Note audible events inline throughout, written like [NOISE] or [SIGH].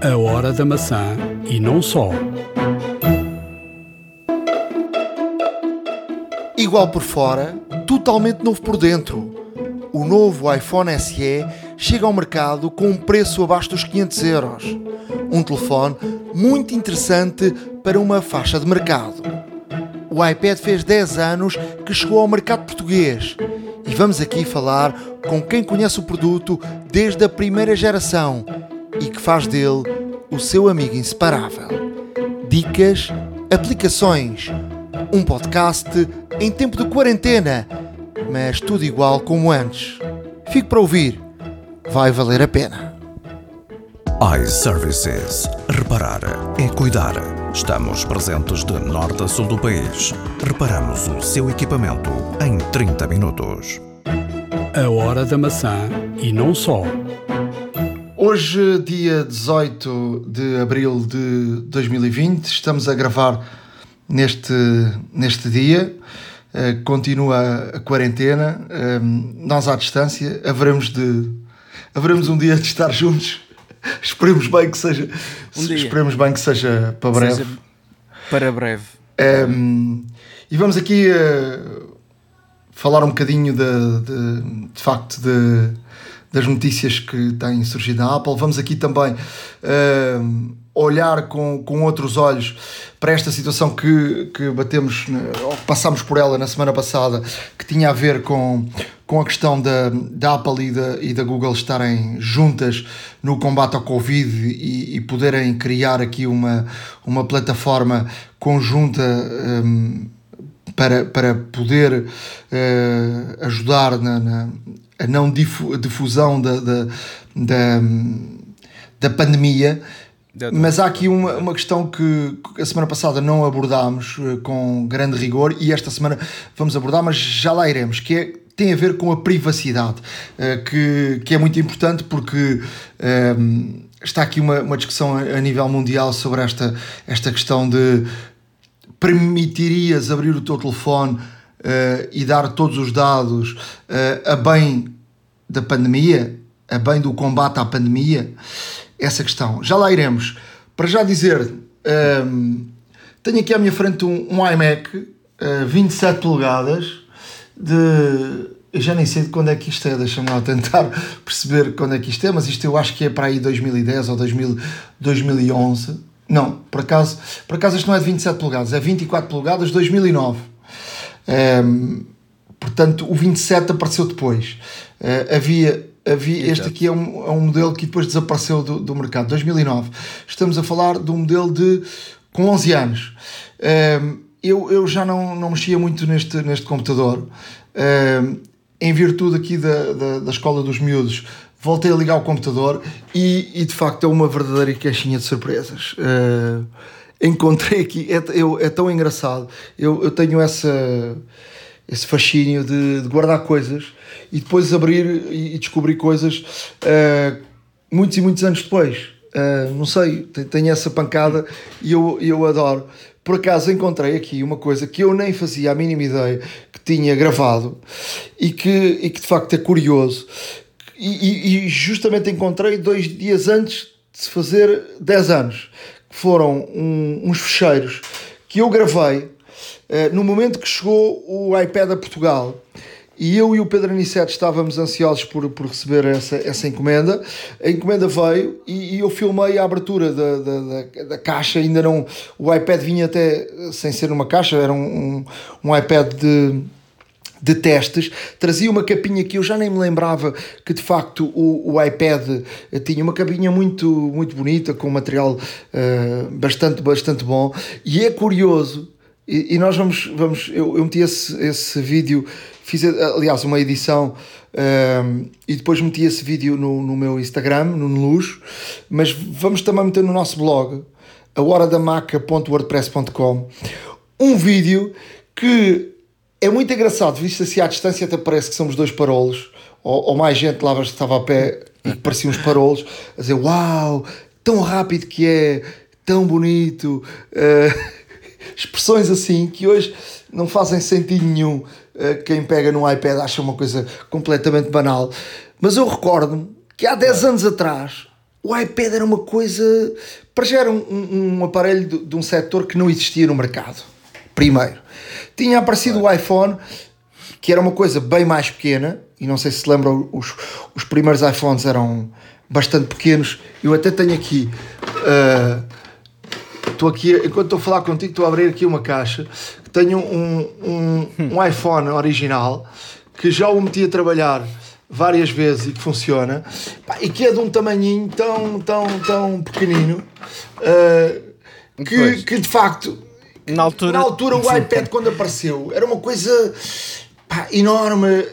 A hora da maçã e não só. Igual por fora, totalmente novo por dentro. O novo iPhone SE chega ao mercado com um preço abaixo dos 500 euros. Um telefone muito interessante para uma faixa de mercado. O iPad fez 10 anos que chegou ao mercado português e vamos aqui falar com quem conhece o produto desde a primeira geração e que faz dele o seu amigo inseparável. Dicas, aplicações, um podcast em tempo de quarentena, mas tudo igual como antes. Fique para ouvir, vai valer a pena. iServices. Reparar é cuidar. Estamos presentes de norte a sul do país. Reparamos o seu equipamento em 30 minutos. A hora da maçã e não só. Hoje, dia 18 de abril de 2020, estamos a gravar neste, neste dia. Uh, continua a quarentena, uh, nós à distância, haveremos de haveremos um dia de estar juntos. [LAUGHS] esperemos bem que seja Um esperemos bem que seja para breve. Seja para breve. Um, e vamos aqui uh, falar um bocadinho de, de, de facto de, das notícias que têm surgido na Apple. Vamos aqui também um, olhar com, com outros olhos para esta situação que, que batemos, na- ou que passámos por ela na semana passada, que tinha a ver com, com a questão da, da Apple e da, e da Google estarem juntas no combate ao Covid e, e poderem criar aqui uma, uma plataforma conjunta. um, para, para poder eh, ajudar na, na- a não difu- difusão da, da, da, da pandemia. Mas há aqui uma, uma questão que a semana passada não abordámos eh, com grande rigor e esta semana vamos abordar, mas já lá iremos, que é, tem a ver com a privacidade, eh, que, que é muito importante porque eh, está aqui uma, uma discussão a, nível mundial sobre esta, esta questão de permitirias abrir o teu telefone eh, e dar todos os dados eh, a bem da pandemia, a bem do combate à pandemia? Essa questão. Já lá iremos. Para já dizer, ehm, tenho aqui à minha frente um, um iMac eh, 27 polegadas de. Eu já nem sei de quando é que isto é, deixa-me lá tentar [LAUGHS] perceber quando é que isto é, mas isto eu acho que é para aí 2010 ou 2000, 2011. Não, por acaso, por acaso isto não é de 27 polegadas, é 24 polegadas 2009. Ehm, portanto, o 27 apareceu depois. Eh, havia, havia este aqui é um, é um modelo que depois desapareceu do, do mercado, 2009. Estamos a falar de um modelo de com 11 anos. Ehm, eu, eu já não, não mexia muito neste, neste computador. Ehm, em virtude aqui da, da, da escola dos miúdos, voltei a ligar o computador e, e de facto é uma verdadeira caixinha de surpresas. Eh, encontrei aqui, é, eu, é tão engraçado. Eu, eu tenho essa, esse fascínio de, de guardar coisas e depois abrir e, e descobrir coisas eh, muitos e muitos anos depois. Eh, não sei, te- tenho essa pancada e eu, eu adoro. Por acaso encontrei aqui uma coisa que eu nem fazia a mínima ideia que tinha gravado e que, e que de facto é curioso. E, e- justamente encontrei dois dias antes de se fazer 10 anos, que foram um- uns fecheiros que eu gravei no momento que chegou o iPad a Portugal. E eu e o Pedro Aniceto estávamos ansiosos por, por receber essa, essa encomenda. A encomenda veio e, e eu filmei a abertura da, da, da, da caixa. Ainda não. O iPad vinha até eh, sem ser numa caixa, era um, um, um iPad de, de testes, trazia uma capinha que eu já nem me lembrava que de facto o, o iPad eh, tinha uma capinha muito, muito bonita, com material eh, bastante, bastante bom, e é curioso, e, e nós vamos, vamos eu, eu meti esse, esse vídeo, fiz aliás uma edição eh, e depois meti esse vídeo no, no meu Instagram, no Luz, mas vamos também meter no nosso blog, a horadamaca.wordpress.com, um vídeo que é muito engraçado, visto assim à distância, até parece que somos dois parolos, ou, ou mais gente lá estava a pé e que pareciam uns parolos, a dizer: Uau, tão rápido que é, tão bonito. eh, [LAUGHS] expressões assim que hoje não fazem sentido nenhum. eh, quem pega no iPad acha uma coisa completamente banal. Mas eu recordo-me que há 10 anos atrás o iPad era uma coisa. Para já era um, um, um aparelho de, de, um setor que não existia no mercado. Primeiro. Tinha aparecido o iPhone, que era uma coisa bem mais pequena, e não sei se se lembram, os, os primeiros iPhones eram bastante pequenos. Eu até tenho aqui. Estou aqui, enquanto estou a falar contigo, estou a abrir aqui uma caixa. Tenho um, um, um iPhone original que já o meti a trabalhar várias vezes e que funciona. E que é de um tamanhinho tão, tão, tão pequenino uh, que, que de facto na altura, na altura o iPad quando apareceu era uma coisa pá, enorme.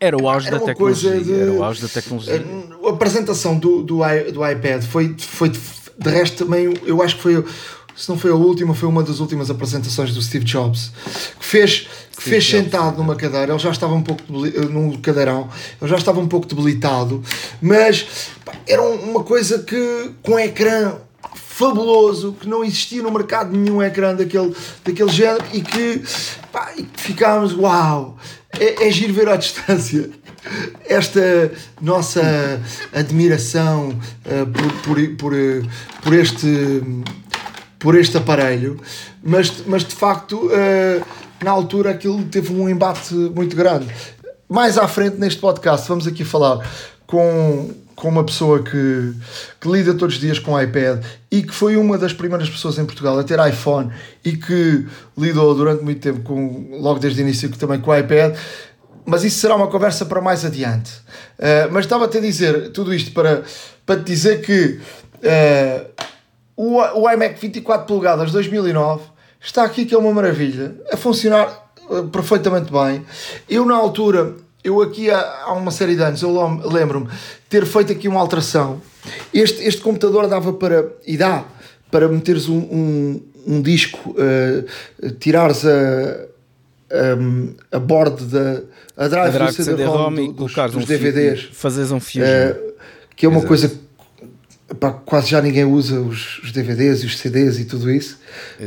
Era o auge era da tecnologia de, era o auge da tecnologia. A apresentação do, do, do iPad foi, foi de resto também eu acho que foi se não foi a última, foi uma das últimas apresentações do Steve Jobs, que fez, que fez sentado numa cadeira, ele já estava um pouco num cadeirão, ele já estava um pouco debilitado, mas pá, era uma coisa que com um ecrã fabuloso, que não existia no mercado nenhum ecrã daquele, daquele género e que, pá, e que ficámos, uau, é, é giro ver à distância esta nossa admiração uh, por, por, por, por este por este aparelho, mas, mas de facto, uh, na altura aquilo teve um embate muito grande. Mais à frente neste podcast, vamos aqui falar com, com uma pessoa que, que lida todos os dias com iPad e que foi uma das primeiras pessoas em Portugal a ter iPhone e que lidou durante muito tempo com, logo desde o início também com o iPad mas isso será uma conversa para mais adiante. Uh, mas estava-te a dizer tudo isto para, para te dizer que uh, o, o iMac 24 polegadas 2009 está aqui que é uma maravilha, a funcionar uh, perfeitamente bem. Eu na altura, eu aqui há, há uma série de anos, eu lembro-me ter feito aqui uma alteração. Este, este computador dava para, e dá, para meteres um, um, um disco, uh, tirares a, a, a board da a drive, a drive do CD-ROM CD dos, dos um DVDs. Fio, fazes um fio. Uh, que é uma Exato. coisa Pá, quase já ninguém usa os, os, DVDs e os CDs e tudo isso,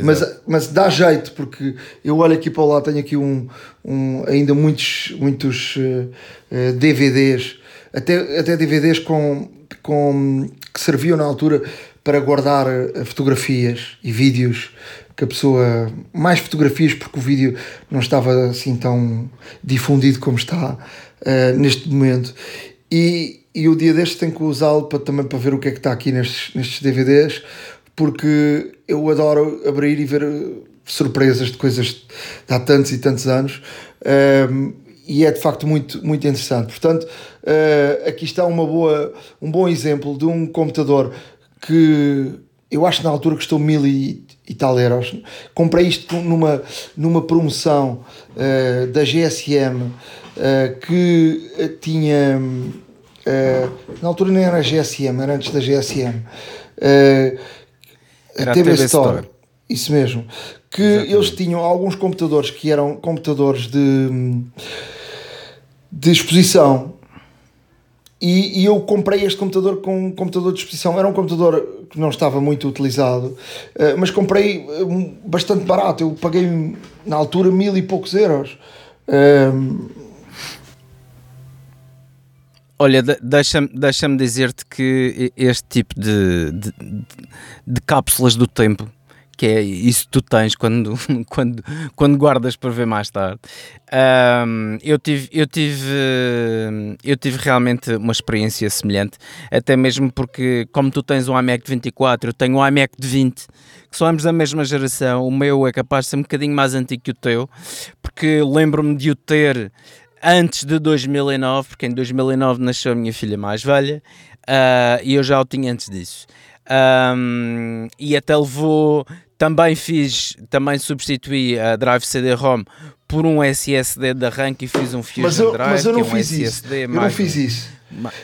mas, mas dá jeito porque eu olho aqui para lá, tenho aqui um, um ainda muitos, muitos uh, uh, DVDs, até, até DVDs com, com, que serviam na altura para guardar uh, fotografias e vídeos que a pessoa. Mais fotografias, porque o vídeo não estava assim tão difundido como está neste momento. E, e o dia destes tenho que usá-lo para, também para ver o que é que está aqui nestes, nestes DVDs, porque eu adoro abrir e ver uh, surpresas de coisas de há tantos e tantos anos. Um, e é de facto muito, muito interessante. Portanto, uh, aqui está uma boa, um bom exemplo de um computador que eu acho que na altura custou mil e, e tal euros. Comprei isto numa, numa promoção uh, da GSM uh, que tinha Uh, na altura nem era a GSM, era antes da GSM. Uh, eh, a TV, TV Store. Store. Isso mesmo. Que Exatamente. eles tinham alguns computadores que eram computadores de, de exposição. E, e, eu comprei este computador com um computador de exposição. Era um computador que não estava muito utilizado, uh, mas comprei bastante barato. Eu paguei na altura mil e poucos euros. Olha, deixa-me deixa dizer-te que este tipo de, de, de, cápsulas do tempo, que é isso que tu tens quando, [LAUGHS] quando, quando guardas para ver mais tarde, um, eu, tive, eu, tive, eu tive realmente uma experiência semelhante, até mesmo porque, como tu tens um iMac de 24, eu tenho um iMac de 20, que somos da mesma geração, o meu é capaz de ser um bocadinho mais antigo que o teu, porque lembro-me de o ter antes de 2009, porque em 2009 nasceu a minha filha mais velha uh, e eu já o tinha antes disso. Um, e até levou, também fiz, também substituí a drive CD-ROM por um SSD de arranque e fiz um Fusion Drive. Mas eu não fiz isso. Eu não fiz isso.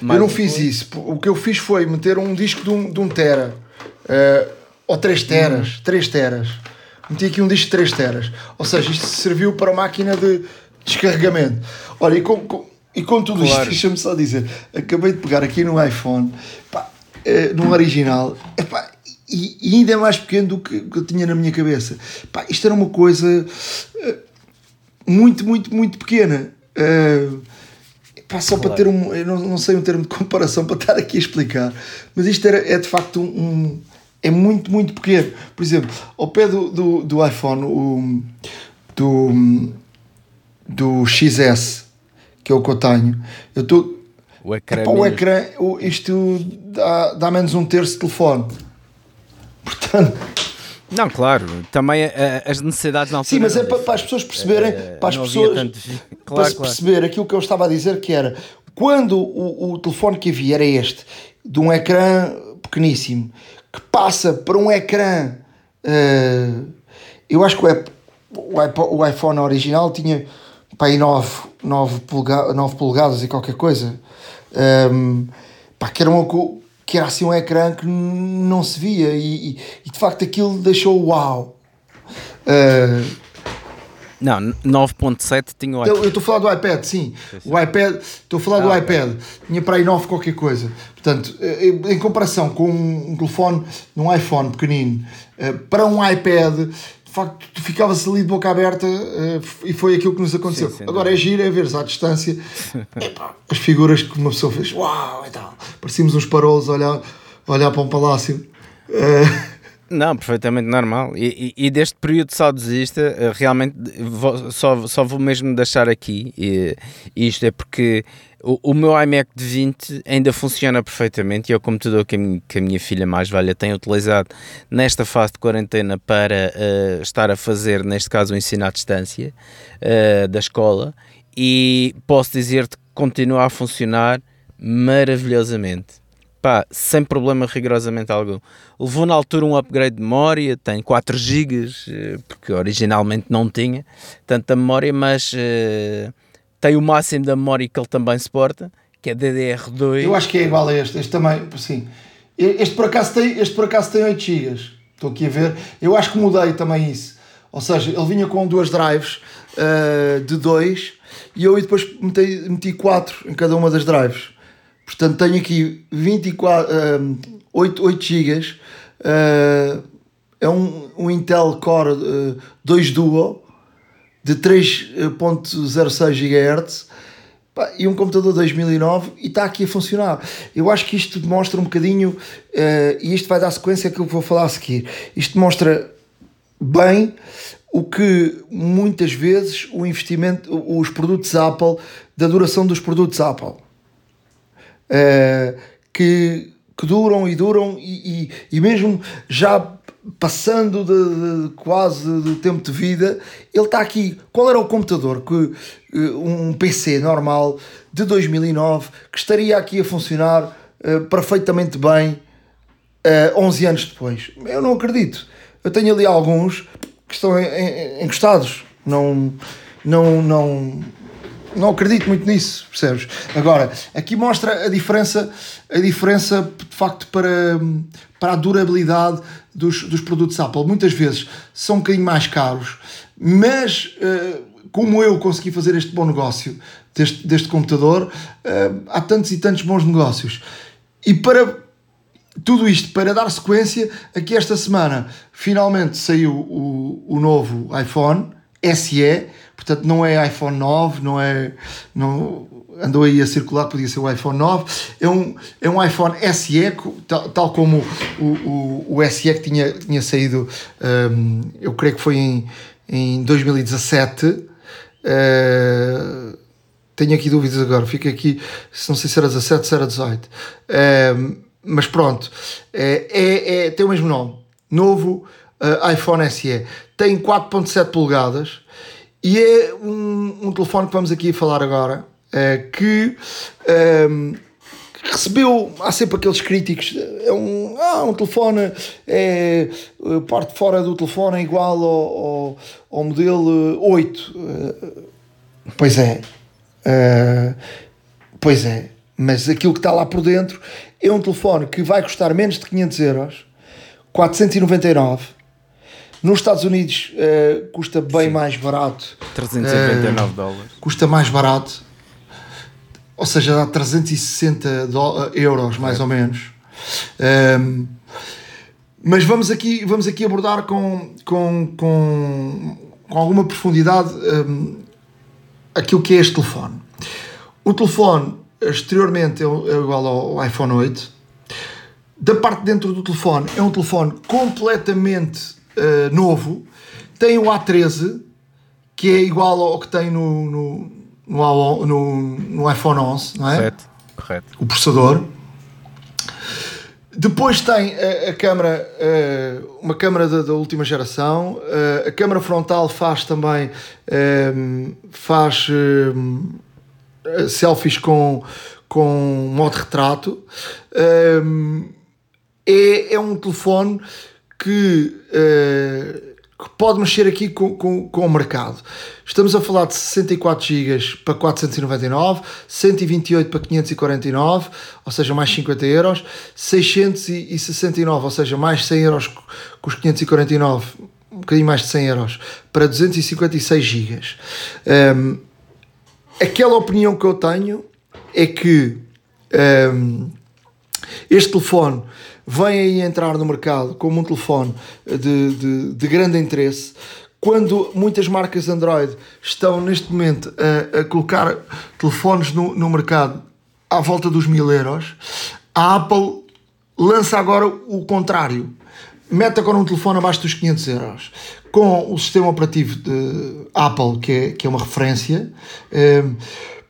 eu não fiz isso. O que eu fiz foi meter um disco de um, de um tera uh, ou 3 teras. Hum. 3 teras. Meti aqui um disco de 3 teras. Ou seja, isto serviu para a máquina de descarregamento. Olha, e com, com, e com tudo claro. isto, deixa-me só dizer, acabei de pegar aqui no iPhone, pá, uh, no original, epá, e, e, ainda é mais pequeno do que, que eu tinha na minha cabeça. Pá, isto era uma coisa uh, muito, muito, muito pequena. Uh, Pá, só para ter um. Eu não, não sei um termo de comparação para estar aqui a explicar, mas isto era, é de facto um, um é muito, muito pequeno. Por exemplo, ao pé do, do, do iPhone, o, do, do XS, que é o que eu tenho, eu estou. O ecrã, Epá, o ecrã o- isto dá, dá menos um terço de telefone. Portanto, Não, claro, também as necessidades altura. sim, mas é para, para as pessoas perceberem, Eh, para as não pessoas, tanto- para Claro, se claro. perceber aquilo que eu estava a dizer, que era quando o, o telefone que havia era este, de um ecrã pequeníssimo, que passa para um ecrã, eh, eu acho que o, o iPhone original tinha para aí 9, 9, polega, 9 polegadas e qualquer coisa, Ehm, pá, que era uma que era assim um ecrã que não se via e, e- e de facto aquilo deixou uau. Eh, Não, 9.7 tinha o eu eu estou a falar do iPad, sim. O iPad, estou a falar do Ah, iPad. Tinha para aí 9 qualquer coisa. Portanto, eh, em comparação com um, um telefone, num iPhone pequenino, eh, para um iPad, facto, tu ficavas ali de boca aberta eh, e foi aquilo que nos aconteceu. Sim, Agora é giro, é veres à distância [LAUGHS] epá, as figuras que uma pessoa fez. Uau, e tal. Parecíamos uns parolos a olhar, a olhar para um palácio. Eh, Não, perfeitamente normal. E, e, e deste período saudosista, eh, realmente vou- só, só vou mesmo deixar aqui. E, isto é porque o, o meu iMac de 20 ainda funciona perfeitamente e é o computador que a, minha, que a minha filha mais velha tem utilizado nesta fase de quarentena para eh, estar a fazer, neste caso, o ensino à distância eh, da escola. E posso dizer-te que continua a funcionar maravilhosamente. Pá, sem problema rigorosamente algum. Levou na altura um upgrade de memória, tem 4 GB, eh, porque originalmente não tinha tanta memória, mas eh, tem o máximo da memória que ele também suporta, que é DDR2. Eu acho que é igual a este. Este também, sim. Este por acaso tem, este por acaso tem 8 GB. Estou aqui a ver. Eu acho que mudei também isso. Ou seja, ele vinha com duas drives eh, de 2 e eu depois meti 4 em cada uma das drives. Portanto, tenho aqui 24, eh, 8, 8 GB. eh, é um, um Intel Core eh, 2 Duo de 3.06 GHz pá, e um computador 2009 e está aqui a funcionar. Eu acho que isto demonstra um bocadinho, eh, e isto vai dar sequência que vou falar a seguir. Isto demonstra bem o que muitas vezes o investimento, os produtos Apple, da duração dos produtos Apple. Eh, que, que duram e duram e, e, e mesmo já passando de, de quase do tempo de vida, ele está aqui. Qual era o computador que eh, um PC normal de 2009 que estaria aqui a funcionar eh, perfeitamente bem eh, 11 anos depois? Eu não acredito. Eu tenho ali alguns que estão en- en- encostados. Não, não, não, não acredito muito nisso, percebes? Agora, aqui mostra a diferença, a diferença de facto para, para a durabilidade dos, dos produtos Apple. Muitas vezes são um bocadinho mais caros, mas eh, como eu consegui fazer este bom negócio deste, deste computador, eh, há tantos e tantos bons negócios. E para tudo isto para dar sequência a que esta semana finalmente saiu o, o novo iPhone SE, portanto não é iPhone 9, não é. Não, andou aí a circular, podia ser o iPhone 9, é um, é um iPhone SE, tal, tal como o, o, o SE que tinha, tinha saído, hum, eu creio que foi em, em 2017. eh, tenho aqui dúvidas agora, fica aqui, se não sei se era 17, se era 18. Ehm, mas pronto, é, é, é- tem o mesmo nome. Novo eh, iPhone SE. Tem 4.7 polegadas e é um, um telefone que vamos aqui falar agora eh, que ehm, recebeu, há sempre aqueles críticos, é um, ah, um telefone, é, a parte fora do telefone é igual ao, ao, ao modelo 8. Eh, Pois é. Uh, pois é. Mas aquilo que está lá por dentro é um telefone que vai custar menos de 500 euros, 499. Nos Estados Unidos uh, custa bem mais barato. 399 dólares. Custa mais barato. Ou seja, dá 360 dó- euros, mais ou menos. Um, mas vamos aqui, vamos aqui abordar com, com, com, com alguma profundidade um, aquilo que é este telefone. o telefone exteriormente é, é igual ao iPhone 8. Da parte de dentro do telefone é um telefone completamente uh, novo. Tem o A13, que é igual ao que tem no, no, no, no, no iPhone 11, não é? Correto, correto. O processador. Depois tem a, a câmera, uh, uma câmera da, da última geração. A câmera frontal faz também faz selfies com, com modo retrato. é, é um telefone que que pode mexer aqui com, com, com o mercado. Estamos a falar de 64 GB para 499, 128 para 549, ou seja, mais 50 euros, 669, ou seja, mais 100 euros com os 549, um bocadinho mais de 100 euros, para 256 GB. Um, aquela opinião que eu tenho é que um, este telefone vem aí entrar no mercado como um telefone de, de, de grande interesse, quando muitas marcas Android estão neste momento a, a colocar telefones no, no mercado à volta dos mil euros, a Apple lança agora o contrário. Mete agora um telefone abaixo dos 500 euros com o sistema operativo de Apple, que é, que é uma referência, eh,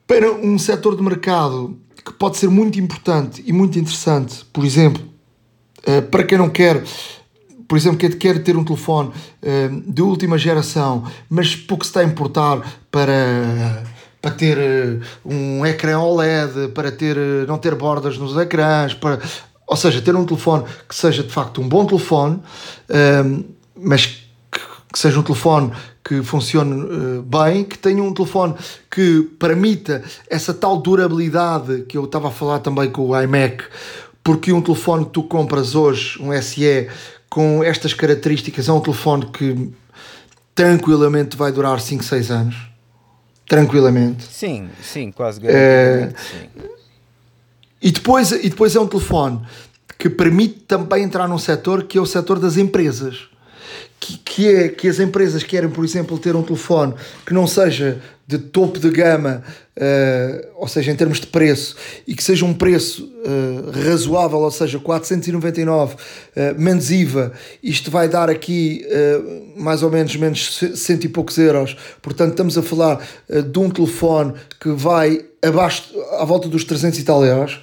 para um setor de mercado que pode ser muito importante e muito interessante, por exemplo, para quem não quer, por exemplo, quer, quer ter um telefone uh, de última geração, mas pouco se está a importar para para ter uh, um ecrã OLED, para ter, não ter bordas nos ecrãs, para, ou seja, ter um telefone que seja de facto um bom telefone, mas que, seja um telefone que funcione bem, que tenha um telefone que permita essa tal durabilidade que eu estava a falar também com o iMac, porque um telefone que tu compras hoje, um SE, com estas características, é um telefone que tranquilamente vai durar 5, 6 anos. Tranquilamente. Sim, sim, quase é... sim. E depois, e depois é um telefone que permite também entrar num setor que é o setor das empresas. Que, que, é que as empresas querem, por exemplo, ter um telefone que não seja de topo de gama, uh, ou seja, em termos de preço, e que seja um preço uh, razoável, ou seja, 499 uh, eh, menos IVA, isto vai dar aqui mais ou menos menos cento e poucos euros. Portanto, estamos a falar de um telefone que vai abaixo, à volta dos 300 e tal euros.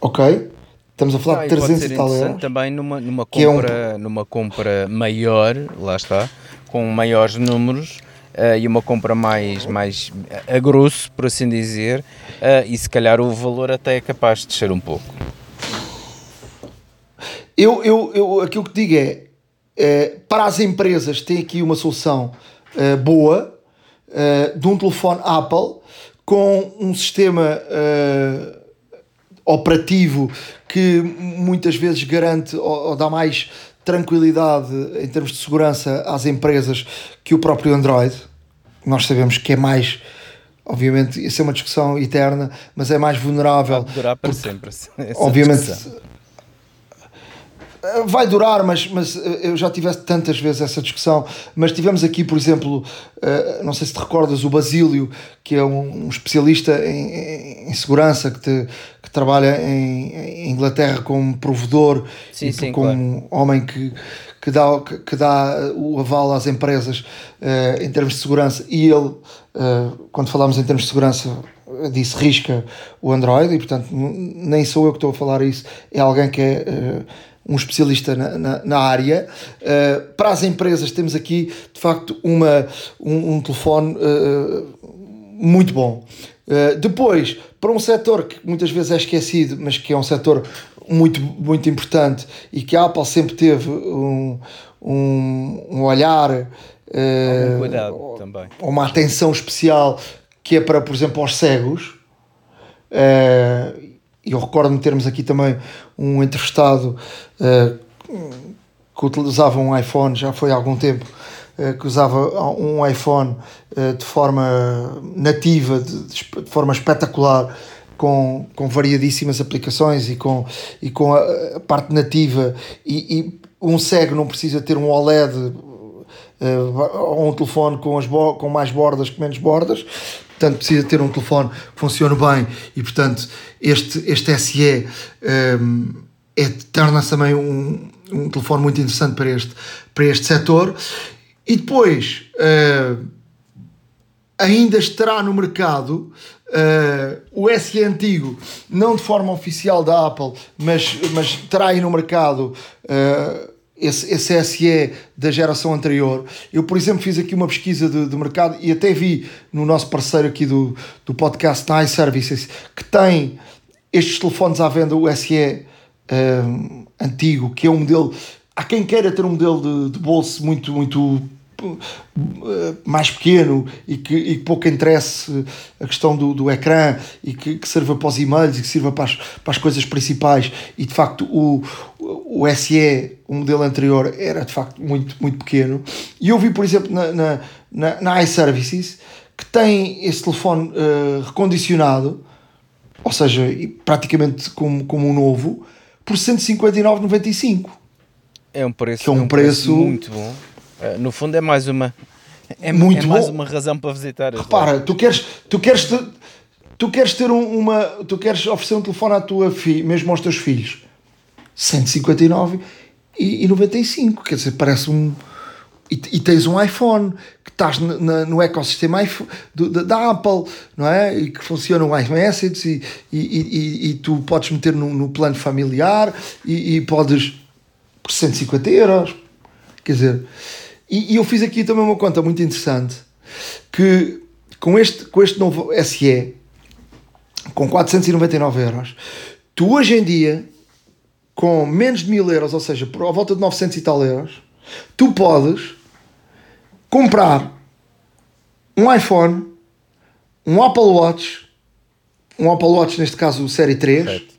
Ok? Estamos a falar de 300 e tal euros. Também numa, numa, compra, é um... numa compra maior, lá está, com maiores números uh, e uma compra mais, mais a grosso, por assim dizer, uh, e se calhar o valor até é capaz de descer um pouco. Eu, eu, eu aquilo que digo é, é para as empresas tem aqui uma solução uh, boa de um telefone Apple com um sistema operativo que muitas vezes garante ou, ou, dá mais tranquilidade em termos de segurança às empresas que o próprio Android. Nós sabemos que é mais, obviamente, isso é uma discussão eterna, mas é mais vulnerável. Vai durar para sempre. Obviamente. Discussão. Vai durar, mas, mas eu já tive tantas vezes essa discussão. Mas tivemos aqui, por exemplo, eh, não sei se te recordas, o Basílio, que é um especialista em, em segurança, que, te, trabalha em, em, Inglaterra como provedor sim, e sim, como claro. homem que, que dá, que, dá o aval às empresas uh, em termos de segurança e ele, uh, quando falamos em termos de segurança, disse risca o Android e portanto nem sou eu que estou a falar isso, é alguém que é uh, um especialista na, na, na área. para as empresas temos aqui de facto uma, um, um telefone muito bom. depois, para um setor que muitas vezes é esquecido, mas que é um setor muito, muito importante e que a Apple sempre teve um, um, um olhar, uh, cuidado também. uma atenção especial que é para, por exemplo, aos cegos. Uh, eu recordo-me termos aqui também um entrevistado uh, que utilizava um iPhone, já foi há algum tempo, que usava um iPhone uh, de forma nativa, de, forma espetacular, com, com variadíssimas aplicações e com, e com a, parte nativa e, e, um cego não precisa ter um OLED uh, ou um telefone com, as com mais bordas que menos bordas portanto precisa ter um telefone que funcione bem e portanto este, este SE um, é, torna-se também um, um telefone muito interessante para este, para este setor e depois uh, ainda estará no mercado uh, o SE antigo, não de forma oficial da Apple, mas, mas estará aí no mercado uh, esse, esse SE da geração anterior. Eu, por exemplo, fiz aqui uma pesquisa de, de mercado e até vi no nosso parceiro aqui do, do podcast Nice Services que tem estes telefones à venda, o SE antigo, que é um modelo. Há quem queira ter um modelo de, de bolso muito, muito eh, mais pequeno e que, e que pouco interesse a questão do, do ecrã e que, que sirva para os e-mails e que sirva para as, para as coisas principais. E de facto o, o SE, o modelo anterior era de facto muito, muito pequeno. E eu vi por exemplo na, na, na, na iServices que tem esse telefone uh, recondicionado ou seja, praticamente como, como um novo por 159,95 é um preço, que é um, é um preço, preço muito bom eh, no fundo é mais uma é, Muito é mais uma razão para visitar. Repara, tu queres, tu queres ter, tu queres ter um, uma tu queres oferecer um telefone à tua filha, mesmo aos teus filhos. 159 e, e 95, quer dizer, parece um e, e tens um iPhone que estás na, na, no ecossistema iPhone, do, da, da, Apple, não é? E que funciona o iMessage e, e, e, tu podes meter no, no plano familiar e podes por 150 euros, quer dizer, e, e, eu fiz aqui também uma conta muito interessante que com este, com este novo SE, com 499 euros, tu hoje em dia, com menos de 1000 euros, ou seja, por a volta de 900 e tal euros, tu podes comprar um iPhone, um Apple Watch, um Apple Watch, neste caso Série 3, Certo.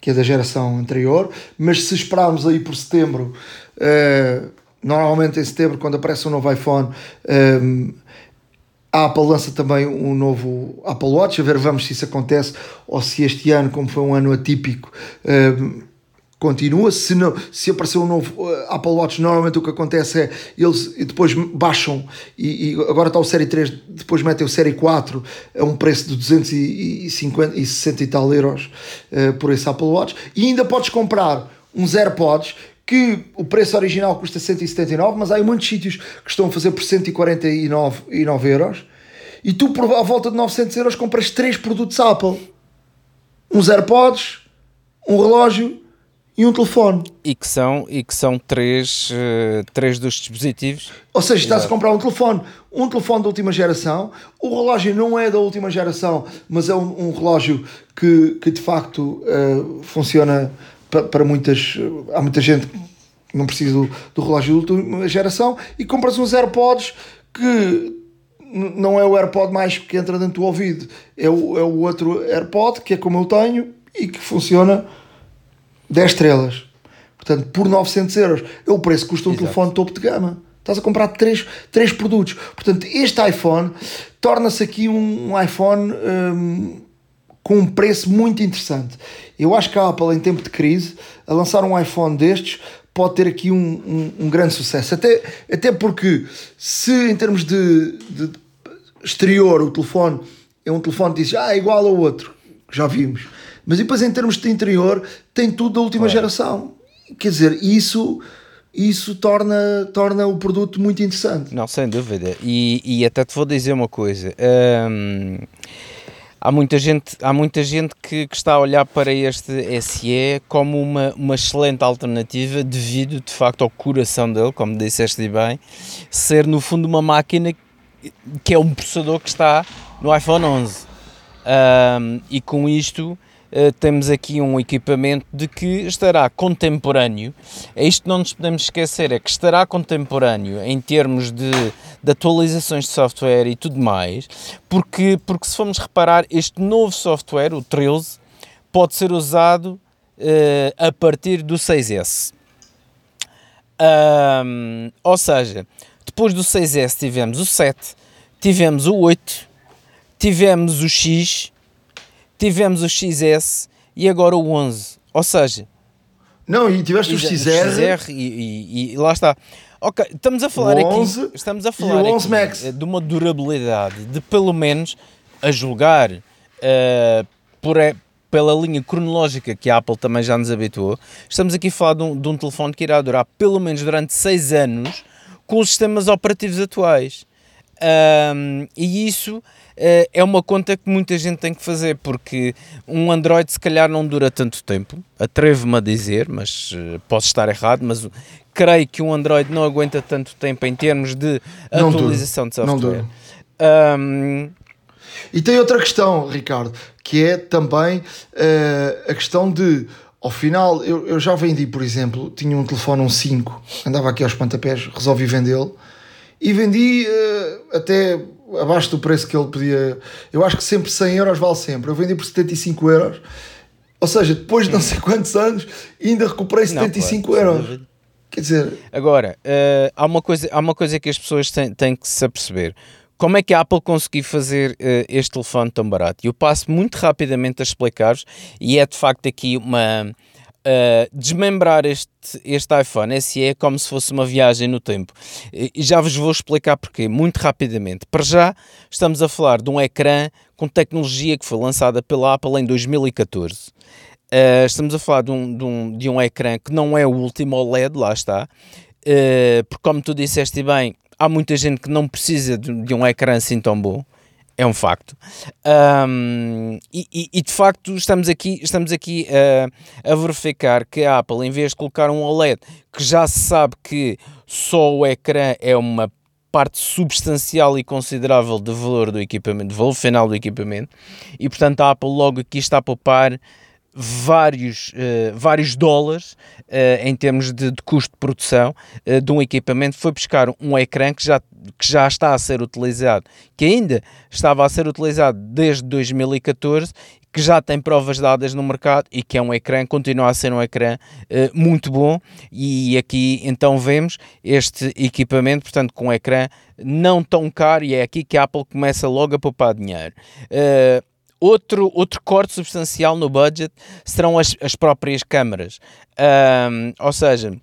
Que é da geração anterior, mas se esperarmos aí por setembro, uh, normalmente em setembro, quando aparece um novo iPhone, um, a Apple lança também um novo Apple Watch, a ver vamos se isso acontece ou se este ano, como foi um ano atípico, um, continua. Se, não, se aparecer um novo uh, Apple Watch, normalmente o que acontece é eles depois baixam e, e, agora está o Série 3, depois metem o Série 4 a um preço de 250 e 60 e tal euros uh, por esse Apple Watch. E ainda podes comprar uns AirPods que o preço original custa 179, mas há muitos sítios que estão a fazer por 149 euros. E tu por à volta de 900 euros compras três produtos Apple. Uns AirPods, um relógio e um telefone. E que são, e que são três, uh, três dos dispositivos. Ou seja, estás a comprar um telefone. Um telefone da última geração. O relógio não é da última geração mas é um, um relógio que, que de facto uh, funciona para, muitas. Há muita gente que não precisa do, do relógio de última geração e compras uns AirPods que não é o AirPod mais que entra dentro do ouvido, é o, é o outro AirPod que é como eu tenho e que funciona 10 estrelas. Portanto, por 900 euros é o preço que custa um Exato. telefone topo de gama. Estás a comprar três, três produtos. Portanto, este iPhone torna-se aqui um, um iPhone um, com um preço muito interessante. Eu acho que a Apple, em tempo de crise, a lançar um iPhone destes pode ter aqui um, um, um grande sucesso. Até, até porque, se em termos de, de exterior o telefone é um telefone que diz ah, é igual ao outro, já vimos. Mas depois, em termos de interior, tem tudo da última geração. Quer dizer, isso isso torna, torna o produto muito interessante. Não, sem dúvida. E, e até te vou dizer uma coisa. Hum, há muita gente, há muita gente que, que, está a olhar para este SE como uma, uma excelente alternativa devido de facto ao coração dele, como disseste bem, ser no fundo uma máquina que é um processador que está no iPhone 11 um, e com isto uh, temos aqui um equipamento de que estará contemporâneo é isto que não nos podemos esquecer, é que estará contemporâneo em termos de de atualizações de software e tudo mais, porque, porque se formos reparar, este novo software, o 13, pode ser usado uh, a partir do 6S. Um, ou seja, depois do 6S tivemos o 7, tivemos o 8, tivemos o X, tivemos o XS e agora o 11. Ou seja, não, e tiveste o XR, XR e, e, e lá está. Ok, estamos a falar 11, aqui estamos a falar aqui de uma durabilidade de pelo menos a julgar uh, por, pela linha cronológica que a Apple também já nos habituou, estamos aqui a falar de um, de um telefone que irá durar pelo menos durante 6 anos com os sistemas operativos atuais. Um, e isso é uma conta que muita gente tem que fazer, porque um Android se calhar não dura tanto tempo, atrevo-me a dizer, mas uh, posso estar errado, mas creio que um Android não aguenta tanto tempo em termos de não atualização dura. de software. Um, e tem outra questão, Ricardo, que é também uh, a questão de ao final, eu, eu já vendi, por exemplo, tinha um telefone um 5, andava aqui aos pontapés, resolvi vendê-lo e vendi uh, até abaixo do preço que ele podia. Eu acho que sempre 100 euros vale sempre. Eu vendi por 75 euros, ou seja, depois de não sei quantos anos, ainda recuperei 75 não, claro, euros. Quer dizer. Agora, uh, há, uma coisa, há uma coisa que as pessoas têm, têm que se aperceber. Como é que a Apple conseguiu fazer uh, este telefone tão barato? Eu passo muito rapidamente a explicar-vos e é de facto aqui uma. Uh, desmembrar este, este iPhone SE é como se fosse uma viagem no tempo. E já vos vou explicar porquê, muito rapidamente. Para já, estamos a falar de um ecrã com tecnologia que foi lançada pela Apple em 2014. Uh, eh, estamos a falar de um, de, um, de um ecrã que não é o último OLED, lá está, uh, porque como tu disseste bem, há muita gente que não precisa de, de um ecrã assim tão bom é um facto. Um, e, e, de facto estamos aqui, estamos aqui a, verificar que a Apple, em vez de colocar um OLED que já se sabe que só o ecrã é uma parte substancial e considerável do valor do equipamento, do valor final do equipamento, e portanto a Apple logo aqui está a poupar vários, uh, vários dólares uh, em termos de, de, custo de produção uh, de um equipamento, foi buscar um ecrã que já, que já está a ser utilizado, que ainda estava a ser utilizado desde 2014, que já tem provas dadas no mercado e que é um ecrã, continua a ser um ecrã muito bom e aqui então vemos este equipamento, portanto com um ecrã não tão caro e é aqui que a Apple começa logo a poupar dinheiro. Outro, outro corte substancial no budget serão as, as próprias câmaras. Um, ou seja,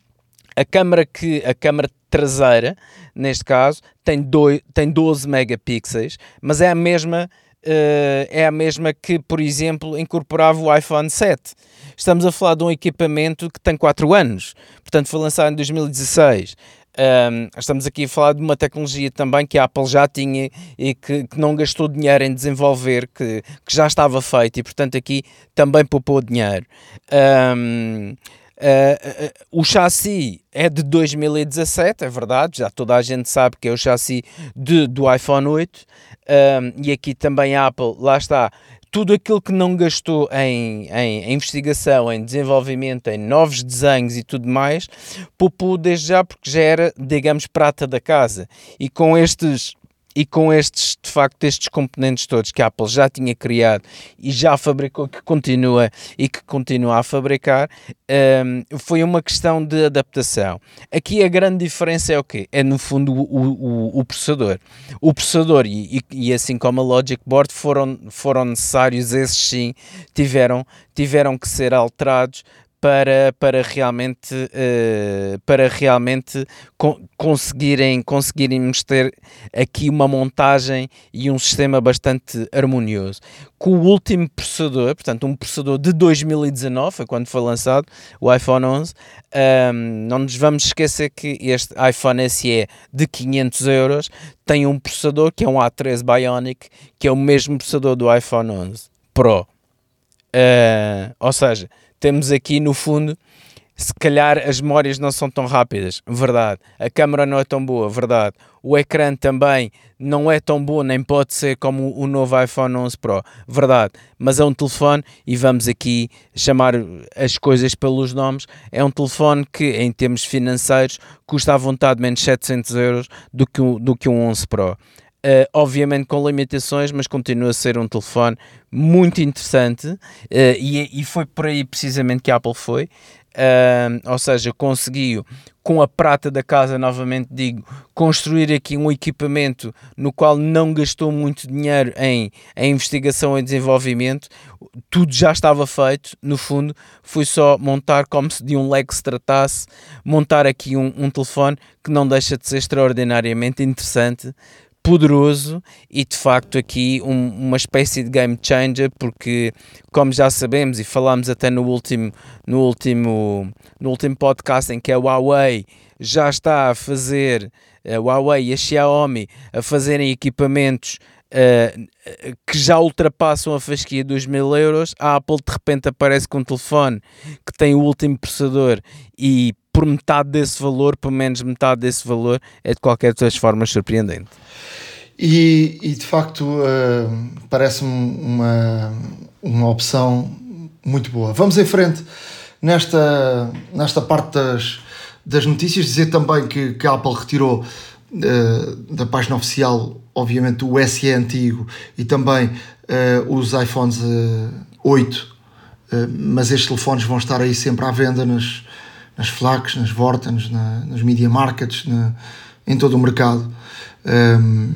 a câmara que a câmara traseira, neste caso, tem, dois, tem 12 megapixels, mas é a mesma uh, é a mesma que, por exemplo, incorporava o iPhone 7. Estamos a falar de um equipamento que tem 4 anos, portanto foi lançado em 2016. Um, estamos aqui a falar de uma tecnologia também que a Apple já tinha e que, que não gastou dinheiro em desenvolver, que, que, já estava feito e, portanto, aqui também poupou dinheiro. Um, Uh, uh, o chassi é de 2017, é verdade, já toda a gente sabe que é o chassi de, do iPhone 8 e aqui também a Apple, lá está, tudo aquilo que não gastou em, em, investigação, em desenvolvimento, em novos desenhos e tudo mais, poupou desde já porque já era, digamos, prata da casa. E com estes e com estes, de facto, estes componentes todos que a Apple já tinha criado e já fabricou, que continua e que continua a fabricar, um, foi uma questão de adaptação. Aqui a grande diferença é o quê? É no fundo o, o, o processador. O processador e, e, assim como a Logic Board foram, foram necessários, esses sim, tiveram, tiveram que ser alterados para, para realmente, uh, para realmente co conseguirem, conseguirem ter aqui uma montagem e um sistema bastante harmonioso. Com o último processador, portanto, um processador de 2019, foi quando foi lançado o iPhone 11, um, ehm, não nos vamos esquecer que este iPhone SE de 500 euros tem um processador que é um A13 Bionic, que é o mesmo processador do iPhone 11 Pro. Uh, ou seja, temos aqui no fundo, se calhar as memórias não são tão rápidas, verdade. A câmera não é tão boa, verdade. O ecrã também não é tão bom, nem pode ser como o novo iPhone 11 Pro, verdade. Mas é um telefone, e vamos aqui chamar as coisas pelos nomes, é um telefone que, em termos financeiros, custa à vontade menos 700 euros do que, do que um 11 Pro. Uh, obviamente com limitações, mas continua a ser um telefone muito interessante uh, e, e, foi por aí precisamente que a Apple foi. Uh, ou seja, conseguiu com a prata da casa, novamente digo, construir aqui um equipamento no qual não gastou muito dinheiro em, em investigação e desenvolvimento, tudo já estava feito, no fundo, foi só montar como se de um Lego se tratasse, montar aqui um, um telefone que não deixa de ser extraordinariamente interessante poderoso e de facto aqui um, uma espécie de game changer porque como já sabemos e falámos até no último no último no último podcast em que a Huawei já está a fazer a Huawei e a Xiaomi a fazerem equipamentos uh, que já ultrapassam a fasquia dos mil euros, a Apple de repente aparece com um telefone que tem o último processador e por metade desse valor, pelo menos metade desse valor, é de qualquer das formas surpreendente. E, e de facto uh, parece-me uma, uma opção muito boa. Vamos em frente nesta, nesta parte das, das notícias, dizer também que, que a Apple retirou uh, da página oficial obviamente o SE antigo e também uh, os iPhones uh, 8, uh, mas estes telefones vão estar aí sempre à venda nas, nas Flax, nas Vortens, na, nas Media Markets, na, em todo o mercado. Um,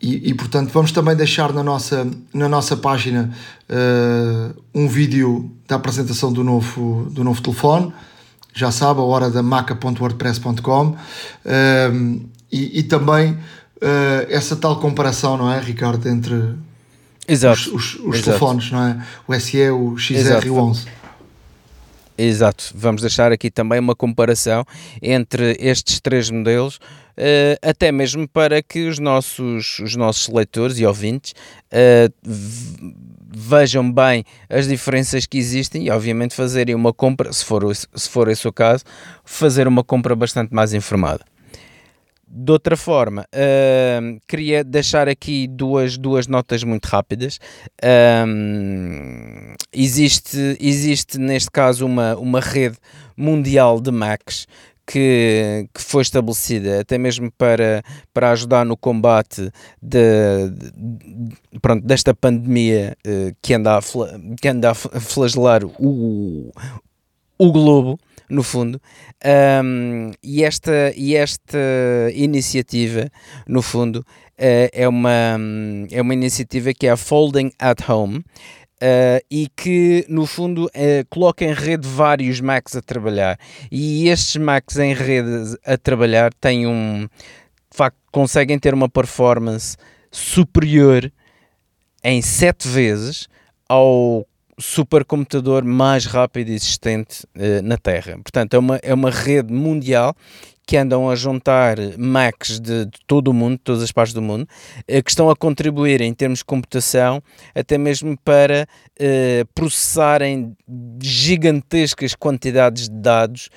e, e, portanto vamos também deixar na nossa, na nossa página uh, um vídeo da apresentação do novo, do novo telefone. Já sabe, a hora da maca.wordpress.com um, e, e também uh, essa tal comparação, não é, Ricardo, entre Exato. os, os, os Exato. telefones, não é? O SE, o XR Exato. e o 11. Exato, vamos deixar aqui também uma comparação entre estes três modelos, uh, até mesmo para que os nossos, os nossos leitores e ouvintes uh, vejam bem as diferenças que existem e, obviamente, fazerem uma compra, se for, se for esse o caso, fazer uma compra bastante mais informada. De outra forma, uh, queria deixar aqui duas, duas notas muito rápidas. Existe, existe, neste caso, uma, uma rede mundial de Macs que, que foi estabelecida até mesmo para, para ajudar no combate de, de pronto, desta pandemia uh, que, anda a, que anda a flagelar o, o globo no fundo. Um, e, esta, e esta iniciativa, no fundo, uh, é, uma, é uma iniciativa que é a Folding at Home. Uh, e que no fundo uh, coloca em rede vários Macs a trabalhar e estes Macs em rede a trabalhar têm um de facto conseguem ter uma performance superior em sete vezes ao supercomputador mais rápido existente uh, na Terra. Portanto, é uma, é uma rede mundial que andam a juntar Macs de, de, todo o mundo, de todas as partes do mundo, uh, que estão a contribuir em termos de computação, até mesmo para uh, processarem gigantescas quantidades de dados,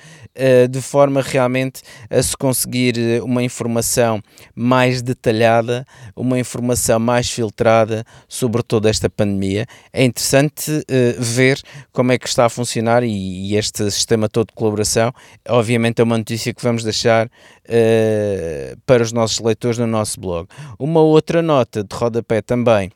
de forma realmente a se conseguir uma informação mais detalhada, uma informação mais filtrada sobre toda esta pandemia. É interessante ver como é que está a funcionar e, este sistema todo de colaboração. Obviamente é uma notícia que vamos deixar para os nossos leitores no nosso blog. Uma outra nota de rodapé também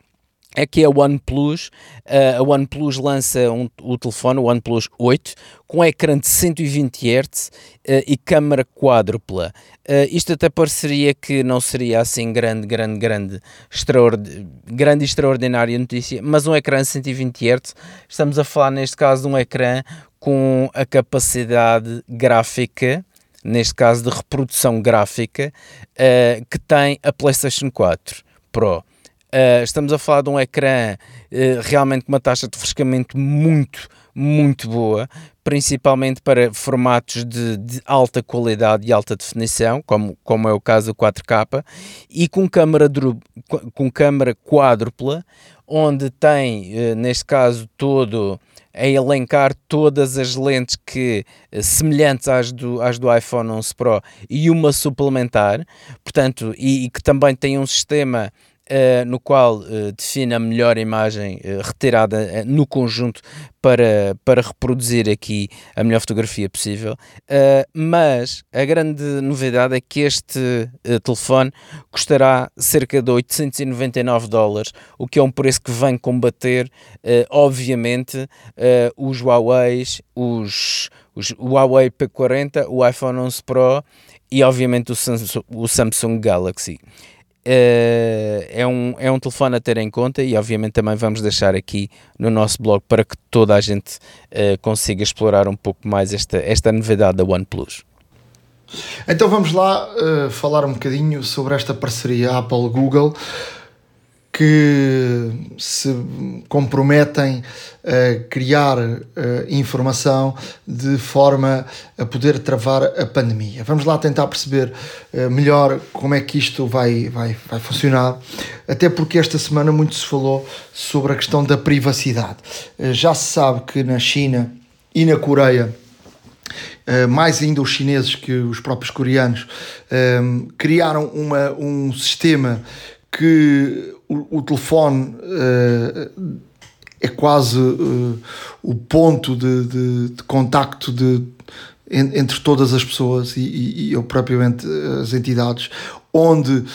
é que a OnePlus, uh, a OnePlus lança um, o telefone, o OnePlus 8, com ecrã de 120 Hz uh, e câmara quádrupla. Uh, isto até pareceria que não seria assim grande, grande, grande, extraordi grande e extraordinária notícia, mas um ecrã de 120 Hz, estamos a falar neste caso de um ecrã com a capacidade gráfica neste caso de reprodução gráfica, uh, que tem a PlayStation 4 Pro. Uh, estamos a falar de um ecrã uh, realmente com uma taxa de refrescamento muito, muito boa, principalmente para formatos de, de, alta qualidade e alta definição, como, como é o caso do 4K, e com câmara, com câmara quádrupla, onde tem, uh, neste caso, todo a elencar todas as lentes que semelhantes às do, às do iPhone 11 Pro e uma suplementar, portanto, e, e que também tem um sistema Uh, no qual uh, define a melhor imagem uh, retirada no conjunto para, para reproduzir aqui a melhor fotografia possível. mas a grande novidade é que este telefone custará cerca de 899 dólares, o que é um preço que vem combater, obviamente, os Huawei, os, os Huawei P40, o iPhone 11 Pro e, obviamente, o Samsung, o Samsung Galaxy. Uh, é, um, é um telefone a ter em conta e obviamente também vamos deixar aqui no nosso blog para que toda a gente uh, consiga explorar um pouco mais esta, esta novidade da OnePlus. Então vamos lá uh, falar um bocadinho sobre esta parceria Apple-Google que se comprometem a criar uh, informação de forma a poder travar a pandemia. Vamos lá tentar perceber uh, melhor como é que isto vai, vai, vai funcionar, até porque esta semana muito se falou sobre a questão da privacidade. Uh, já se sabe que na China e na Coreia mais ainda os chineses que os próprios coreanos, criaram uma, um sistema que o, o telefone uh, é quase uh, o ponto de, de, de contacto de, entre todas as pessoas e, e, e propriamente as entidades, onde uh,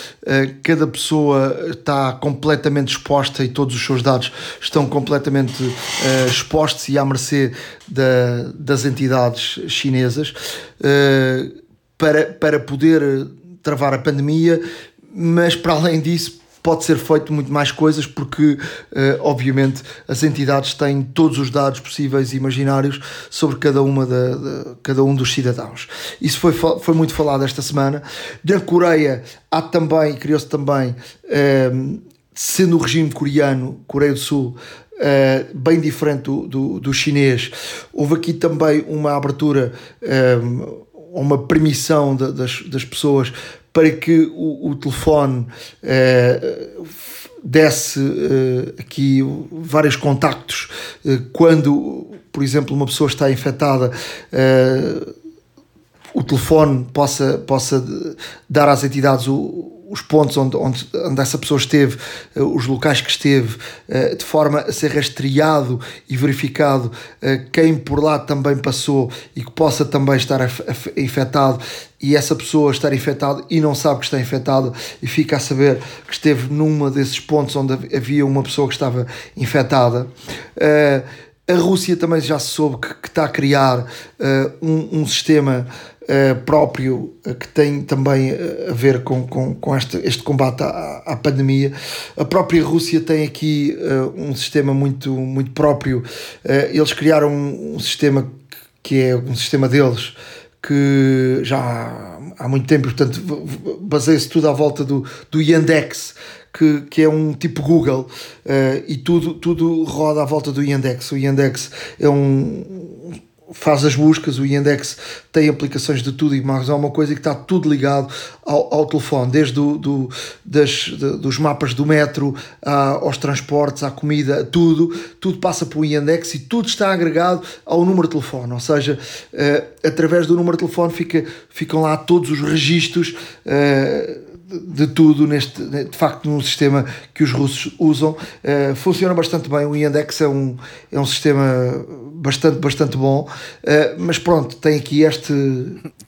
cada pessoa está completamente exposta e todos os seus dados estão completamente uh, expostos e à mercê da, das entidades chinesas uh, para, para poder travar a pandemia, mas para além disso pode ser feito muito mais coisas porque, uh, obviamente, as entidades têm todos os dados possíveis e imaginários sobre cada, uma da, de, cada um dos cidadãos. Isso foi, foi muito falado esta semana. Na Coreia há também, criou-se também, uh, sendo o regime coreano, Coreia do Sul, Uh, bem diferente do, do, do, chinês. Houve aqui também uma abertura, um, uma permissão de, das, das pessoas para que o, o telefone eh, desse eh, aqui vários contactos eh, quando, por exemplo, uma pessoa está infectada o telefone possa, possa dar às entidades o, os pontos onde, onde, onde essa pessoa esteve, os locais que esteve, de forma a ser rastreado e verificado quem por lá também passou e que possa também estar infectado e essa pessoa estar infectada e não sabe que está infectada e fica a saber que esteve numa desses pontos onde havia uma pessoa que estava infectada. A Rússia também já se soube que, que está a criar um, um sistema uh, próprio uh, que tem também uh, a ver com, com, com este, este combate à, à pandemia. A própria Rússia tem aqui um sistema muito, muito próprio. eles criaram um, um, sistema que é um sistema deles que já há, muito tempo, portanto, baseia-se tudo à volta do, do Yandex, que, que é um tipo Google uh, e tudo, tudo roda à volta do Yandex. O Yandex é um, faz as buscas, o Yandex tem aplicações de tudo e mais alguma coisa que está tudo ligado ao, ao telefone, desde do, do das, de, dos mapas do metro aos transportes, à comida, tudo, tudo passa para o Yandex e tudo está agregado ao número de telefone, ou seja, uh, através do número de telefone fica, ficam lá todos os registros uh, de tudo neste de facto num sistema que os russos usam. Uh, funciona bastante bem. O Yandex é um, é um sistema bastante bastante bom. Uh, mas pronto tem aqui este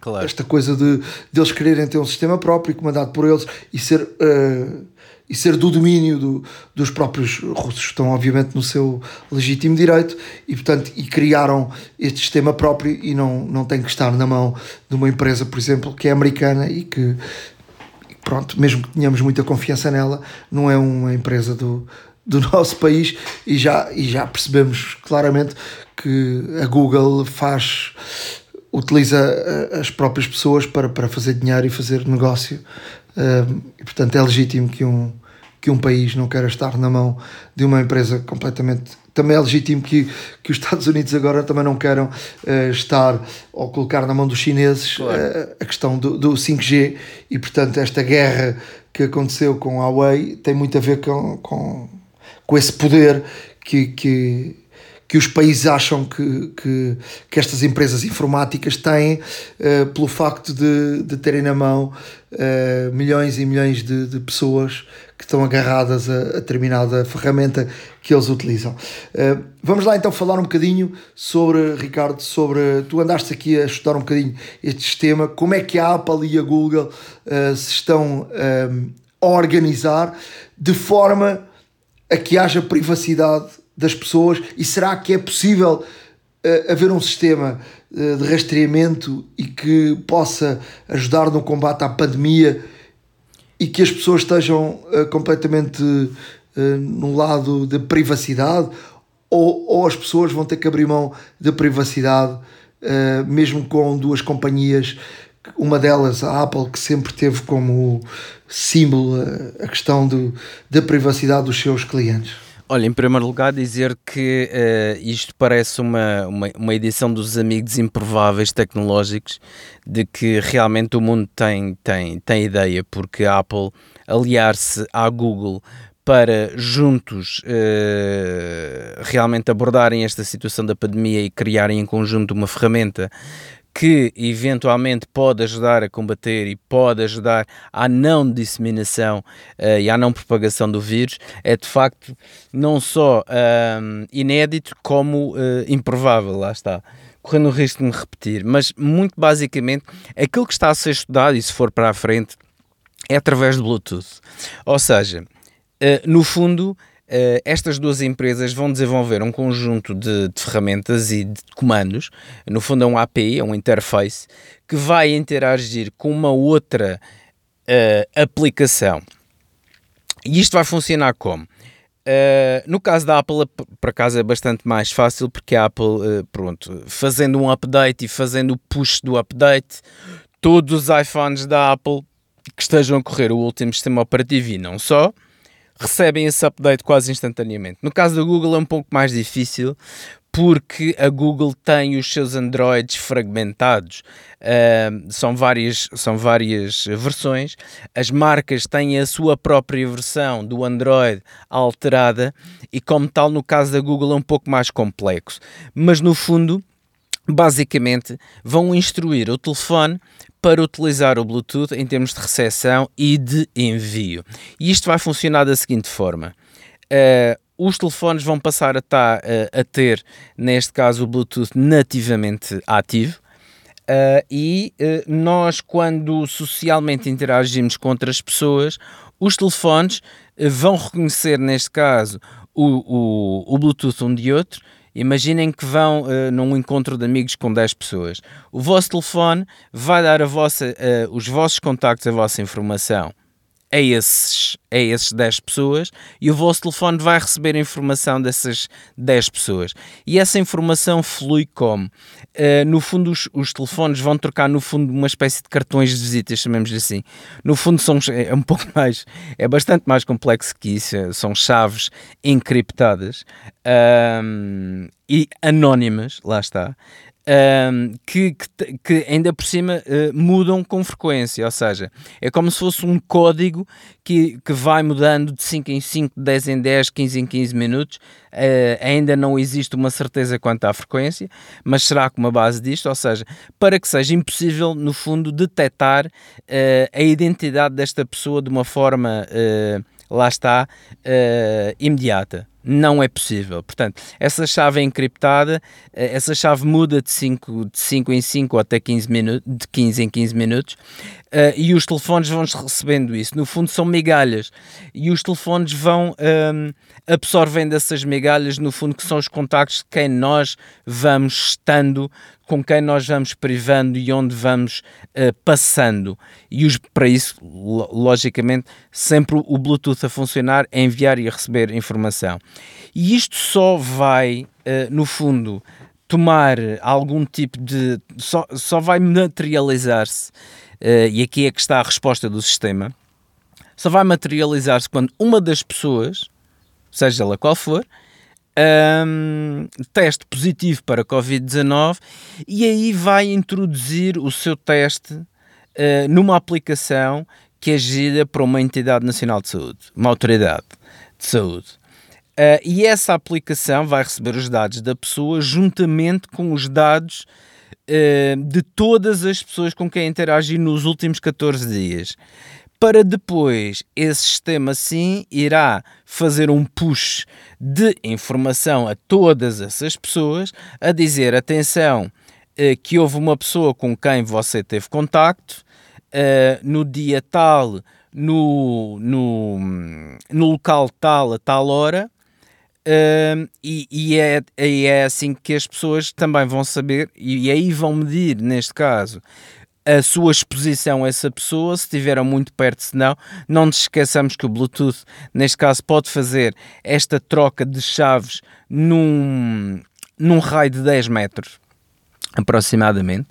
claro. esta coisa de, de eles quererem ter um sistema próprio comandado por eles e ser uh, e ser do domínio do, dos próprios russos estão obviamente no seu legítimo direito e portanto e criaram este sistema próprio e não não tem que estar na mão de uma empresa por exemplo que é americana e que pronto, mesmo que tenhamos muita confiança nela, não é uma empresa do, do [LAUGHS] nosso país e já, e já percebemos claramente que a Google faz utiliza eh, as próprias pessoas para, para fazer dinheiro e fazer negócio. Um, e portanto é legítimo que um, que um país não queira estar na mão de uma empresa completamente também é legítimo que, que os Estados Unidos agora também não queiram uh, estar ou colocar na mão dos chineses claro. uh, a questão do, do 5G e, portanto, esta guerra que aconteceu com a Huawei tem muito a ver com, com, com esse poder que, que, que os países acham que, que, que estas empresas informáticas têm uh, pelo facto de, de terem na mão uh, milhões e milhões de, de pessoas que estão agarradas a, a determinada ferramenta que eles utilizam. Uh, vamos lá então falar um bocadinho sobre, Ricardo, sobre. Tu andaste aqui a estudar um bocadinho este sistema, como é que a Apple e a Google uh, se estão um, a organizar de forma a que haja privacidade das pessoas e será que é possível uh, haver um sistema de rastreamento e que possa ajudar no combate à pandemia e que as pessoas estejam uh, completamente uh, no lado da privacidade ou, ou as pessoas vão ter que abrir mão da privacidade uh, mesmo com duas companhias uma delas, a Apple, que sempre teve como símbolo a questão do, da privacidade dos seus clientes? Olha, em primeiro lugar, dizer que uh, isto parece uma, uma, uma, edição dos Amigos Improváveis Tecnológicos de que realmente o mundo tem, tem, tem ideia, porque a Apple aliar-se à Google para juntos uh, realmente abordarem esta situação da pandemia e criarem em conjunto uma ferramenta que eventualmente pode ajudar a combater e pode ajudar à não disseminação uh, e à não propagação do vírus, é de facto não só uh, inédito como uh, improvável, lá está. Correndo o risco de me repetir, mas muito basicamente aquilo que está a ser estudado, e se for para a frente, é através do Bluetooth. Ou seja, eh, no fundo, Uh, estas duas empresas vão desenvolver um conjunto de, de, ferramentas e de comandos, no fundo é um API, é um interface, que vai interagir com uma outra uh, aplicação. E isto vai funcionar como? Uh, no caso da Apple, por acaso é bastante mais fácil, porque a Apple, pronto, fazendo um update e fazendo o push do update, todos os iPhones da Apple que estejam a correr o último sistema operativo e não só, recebem esse update quase instantaneamente. No caso da Google é um pouco mais difícil porque a Google tem os seus Androids fragmentados. Uh, são, várias, são várias versões. As marcas têm a sua própria versão do Android alterada e, como tal, no caso da Google é um pouco mais complexo. Mas no fundo, basicamente, vão instruir o telefone para utilizar o Bluetooth em termos de recepção e de envio. E isto vai funcionar da seguinte forma. Uh, os telefones vão passar a, estar, uh, a ter, neste caso, o Bluetooth nativamente ativo. Uh, e nós, quando socialmente interagimos com outras pessoas, os telefones vão reconhecer, neste caso, o, o, o Bluetooth um de outro Imaginem que vão uh, num encontro de amigos com 10 pessoas. O vosso telefone vai dar vossa, uh, os vossos contactos, a vossa informação a esses, a esses 10 pessoas e o vosso telefone vai receber a informação dessas 10 pessoas. E essa informação flui como? Uh, no fundo, os, os, telefones vão trocar, no fundo, uma espécie de cartões de visitas, chamemos assim. No fundo, são, é um [LAUGHS] pouco mais, é bastante mais complexo que isso. São chaves encriptadas um, e anónimas, lá está um, que, que, que, ainda por cima uh, mudam com frequência, ou seja, é como se fosse um código que, que vai mudando de 5 em 5, 10 em 10, 15 em 15 minutos. Uh, ainda não existe uma certeza quanto à frequência, mas será com uma base disto, ou seja, para que seja impossível, no fundo, detectar uh, a identidade desta pessoa de uma forma, lá está, imediata não é possível. Portanto, essa chave é encriptada, eh, essa chave muda de 5 de cinco em 5 até 15 minutos, de 15 em 15 minutos, uh, e os telefones vão recebendo isso. No fundo, são migalhas, e os telefones vão um, ehm, absorvendo essas migalhas, no fundo, que são os contactos de quem nós vamos estando com quem nós vamos privando e onde vamos uh, passando. E os, para isso, logicamente, sempre o Bluetooth a funcionar, enviar e a receber informação. E isto só vai, uh, no fundo, tomar algum tipo de. só, só vai materializar-se, uh, e aqui é que está a resposta do sistema, só vai materializar-se quando uma das pessoas, seja ela qual for, um, teste positivo para Covid-19 e aí vai introduzir o seu teste uh, numa aplicação que é gerida por uma entidade nacional de saúde, uma autoridade de saúde. Uh, e essa aplicação vai receber os dados da pessoa juntamente com os dados uh, de todas as pessoas com quem interagir nos últimos 14 dias. Para depois esse sistema sim irá fazer um push de informação a todas essas pessoas a dizer atenção eh, que houve uma pessoa com quem você teve contacto no dia tal no, no, no local tal a tal hora E, e, é, e é assim que as pessoas também vão saber, e aí vão medir, neste caso, a sua exposição a essa pessoa, se estiver muito perto, se não, não nos esqueçamos que o Bluetooth, neste caso, pode fazer esta troca de chaves num, num raio de 10 metros, aproximadamente.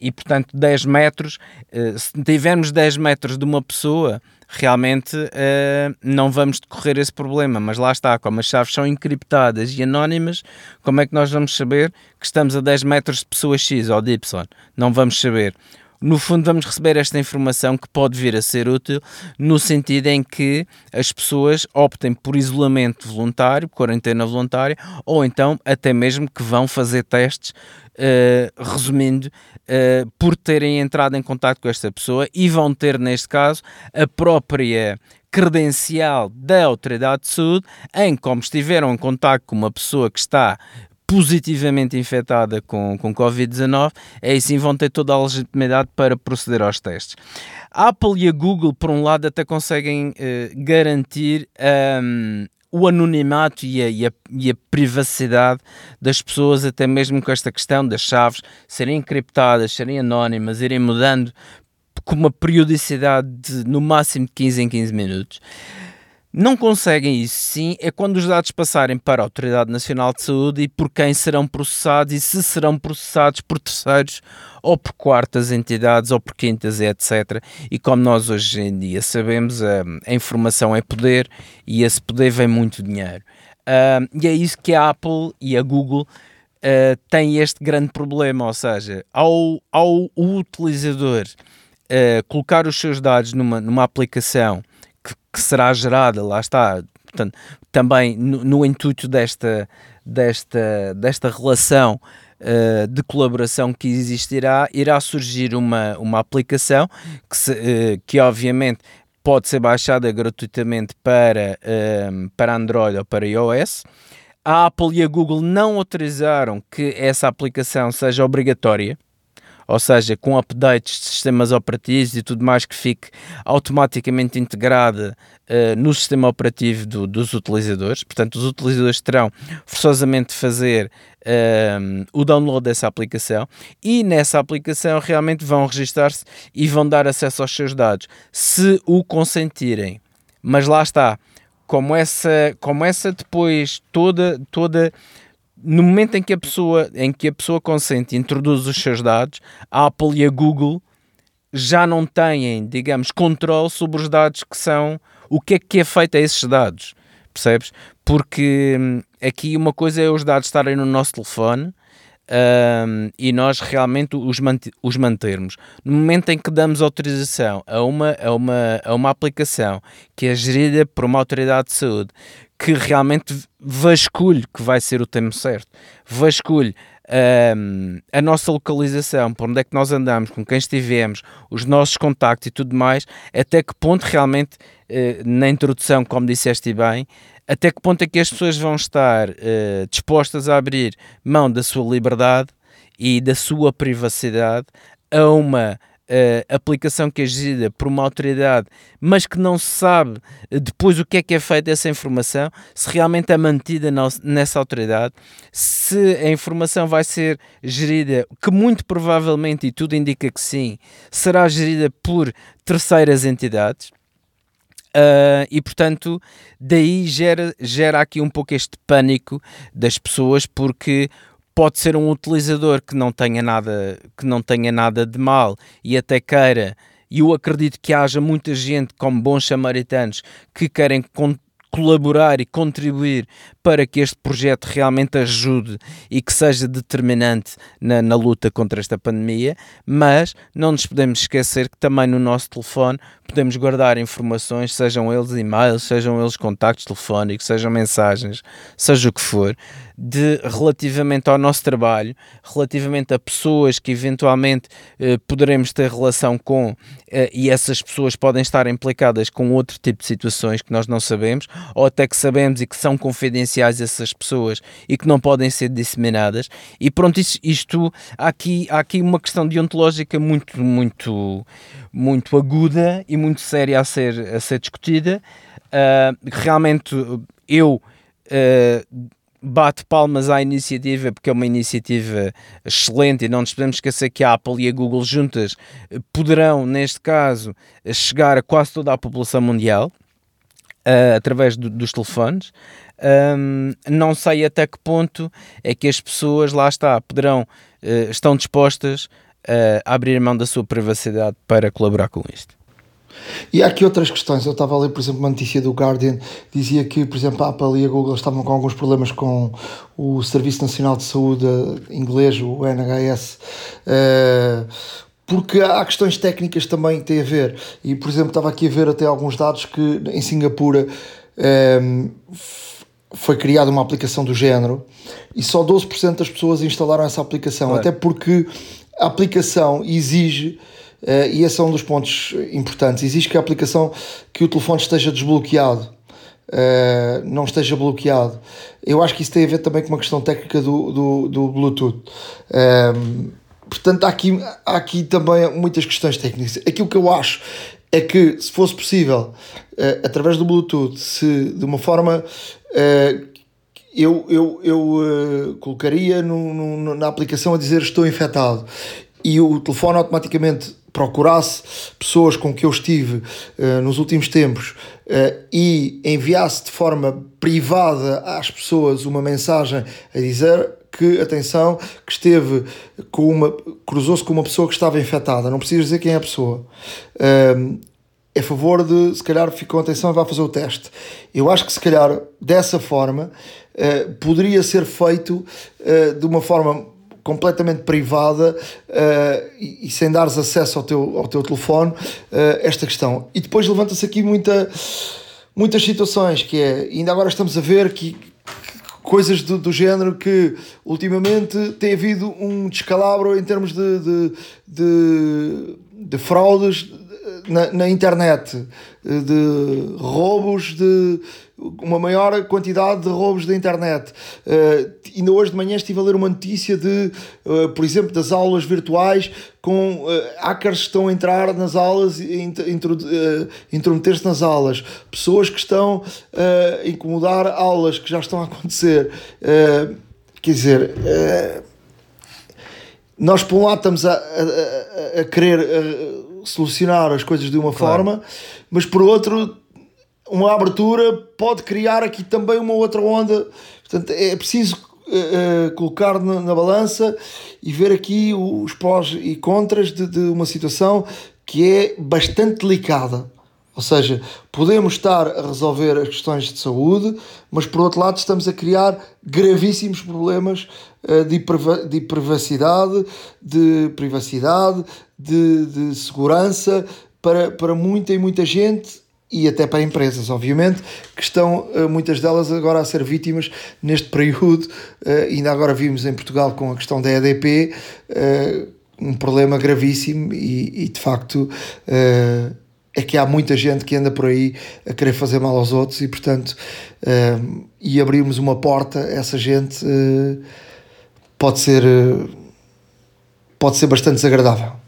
E portanto 10 metros, uh, se tivermos 10 metros de uma pessoa, realmente uh, não vamos decorrer esse problema, mas lá está, como as chaves são encriptadas e anónimas, como é que nós vamos saber que estamos a 10 metros de pessoa X ou de Y? Não vamos saber no fundo vamos receber esta informação que pode vir a ser útil no sentido em que as pessoas optem por isolamento voluntário, quarentena voluntária, ou então até mesmo que vão fazer testes, uh, resumindo, uh, por terem entrado em contato com esta pessoa e vão ter, neste caso, a própria credencial da autoridade de saúde em como estiveram em contato com uma pessoa que está positivamente infectada com, com Covid-19, aí sim vão ter toda a legitimidade para proceder aos testes. A Apple e a Google, por um lado, até conseguem uh, garantir um, o anonimato e a, e, a, e a, privacidade das pessoas, até mesmo com esta questão das chaves serem encriptadas, serem anónimas, irem mudando com uma periodicidade de no máximo de 15 em 15 minutos. Não conseguem isso, sim, é quando os dados passarem para a Autoridade Nacional de Saúde e por quem serão processados e se serão processados por terceiros ou por quartas entidades ou por quintas, etc. E como nós hoje em dia sabemos, a, a informação é poder e esse poder vem muito dinheiro. Uh, e é isso que a Apple e a Google uh, têm este grande problema, ou seja, ao, ao utilizador uh, colocar os seus dados numa, numa aplicação que, que será gerada, lá está, portanto, também no, no intuito desta, desta, desta relação uh, de colaboração que existirá, irá surgir uma, uma aplicação que, se, uh, que obviamente pode ser baixada gratuitamente para, uh, para Android ou para iOS. A Apple e a Google não autorizaram que essa aplicação seja obrigatória, ou seja, com updates de sistemas operativos e tudo mais que fique automaticamente integrada uh, no sistema operativo do, dos utilizadores. Portanto, os utilizadores terão forçosamente de fazer uh, o download dessa aplicação e nessa aplicação realmente vão registar-se e vão dar acesso aos seus dados, se o consentirem. Mas lá está, como essa, como essa depois toda, toda no momento em que a pessoa, em que a pessoa consente e introduz os seus dados, a Apple e a Google já não têm, digamos, controle sobre os dados que são, o que é que é feito a esses dados, percebes? Porque hum, aqui uma coisa é os dados estarem no nosso telefone um, e nós realmente os, os mantermos. No momento em que damos autorização a uma, a, uma, a uma aplicação que é gerida por uma autoridade de saúde, que realmente vasculhe que vai ser o tempo certo, vasculhe um, a nossa localização, por onde é que nós andamos, com quem estivemos, os nossos contactos e tudo mais, até que ponto realmente, uh, na introdução, como disseste bem, até que ponto é que as pessoas vão estar uh, dispostas a abrir mão da sua liberdade e da sua privacidade a uma uh, aplicação que é gerida por uma autoridade, mas que não se sabe depois o que é que é feito essa informação, se realmente é mantida nessa autoridade, se a informação vai ser gerida, que muito provavelmente, e tudo indica que sim, será gerida por terceiras entidades. Uh, e portanto, daí gera, gera aqui um pouco este pânico das pessoas, porque pode ser um utilizador que não tenha nada, que não tenha nada de mal e até queira, e eu acredito que haja muita gente como bons samaritanos que querem colaborar e contribuir para que este projeto realmente ajude e que seja determinante na, na, luta contra esta pandemia, mas não nos podemos esquecer que também no nosso telefone podemos guardar informações, sejam eles e-mails, sejam eles contactos telefónicos, sejam mensagens, seja o que for, de relativamente ao nosso trabalho, relativamente a pessoas que eventualmente eh, poderemos ter relação com eh, e essas pessoas podem estar implicadas com outro tipo de situações que nós não sabemos ou até que sabemos e que são confidenciais essas pessoas e que não podem ser disseminadas. E pronto, isto, isto há, aqui, há aqui uma questão deontológica muito, muito, muito aguda e muito séria a ser, a ser discutida. Uh, realmente eu uh, bate palmas à iniciativa porque é uma iniciativa excelente e não nos podemos esquecer que a Apple e a Google juntas poderão, neste caso, chegar a quase toda a população mundial uh, através do, dos telefones. Um, não sei até que ponto é que as pessoas lá está, poderão, uh, estão dispostas a abrir mão da sua privacidade para colaborar com isto. E há aqui outras questões. Eu estava a ler, por exemplo, uma notícia do Guardian, dizia que, por exemplo, a Apple e a Google estavam com alguns problemas com o Serviço Nacional de Saúde inglês, o NHS, uh, porque há questões técnicas também que têm a ver. E, por exemplo, estava aqui a ver até alguns dados que em Singapura um, foi criada uma aplicação do género e só 12% das pessoas instalaram essa aplicação, claro. até porque a aplicação exige Uh, e esse é um dos pontos importantes. Exige que a aplicação, que o telefone esteja desbloqueado, uh, não esteja bloqueado. Eu acho que isso tem a ver também com uma questão técnica do, do, do Bluetooth. Uh, portanto, há aqui, há aqui também muitas questões técnicas. Aquilo que eu acho é que, se fosse possível, através do Bluetooth, se de uma forma eu, eu, eu uh, colocaria no, no, na aplicação a dizer estou infectado e o telefone automaticamente procurasse pessoas com que eu estive uh, nos últimos tempos uh, e enviasse de forma privada às pessoas uma mensagem a dizer que, atenção, que esteve com uma, cruzou-se com uma pessoa que estava infectada, não precisa dizer quem é a pessoa. Uh, é a favor de, se calhar, ficou atenção e vai fazer o teste. Eu acho que, se calhar, dessa forma, poderia ser feito de uma forma completamente privada uh, e, e, sem dares acesso ao teu, ao teu telefone uh, esta questão. E depois levanta-se aqui muita, muitas situações que é, ainda agora estamos a ver que coisas do, do género que ultimamente tem havido um descalabro em termos de, de, de, de fraudes na, na internet, de roubos de uma maior quantidade de roubos da internet. Uh, ainda hoje de manhã estive a ler uma notícia de, uh, por exemplo, das aulas virtuais com uh, hackers que estão a entrar nas aulas e uh, intrometer-se nas aulas. Pessoas que estão a incomodar aulas que já estão a acontecer. quer dizer, nós por um lado estamos a, a, a querer solucionar as coisas de uma claro. forma, mas por outro uma abertura pode criar aqui também uma outra onda. Portanto, é preciso uh, colocar na, na, balança e ver aqui os pós e contras de, de uma situação que é bastante delicada. Ou seja, podemos estar a resolver as questões de saúde, mas por outro lado estamos a criar gravíssimos problemas de, de privacidade, de privacidade, de, de segurança para, para muita e muita gente e até para empresas, obviamente, que estão eh, muitas delas agora a ser vítimas neste período. Eh, ainda agora vimos em Portugal com a questão da EDP eh, um problema gravíssimo e, e de facto é que há muita gente que anda por aí a querer fazer mal aos outros e portanto e abrirmos uma porta essa gente pode ser pode ser bastante desagradável.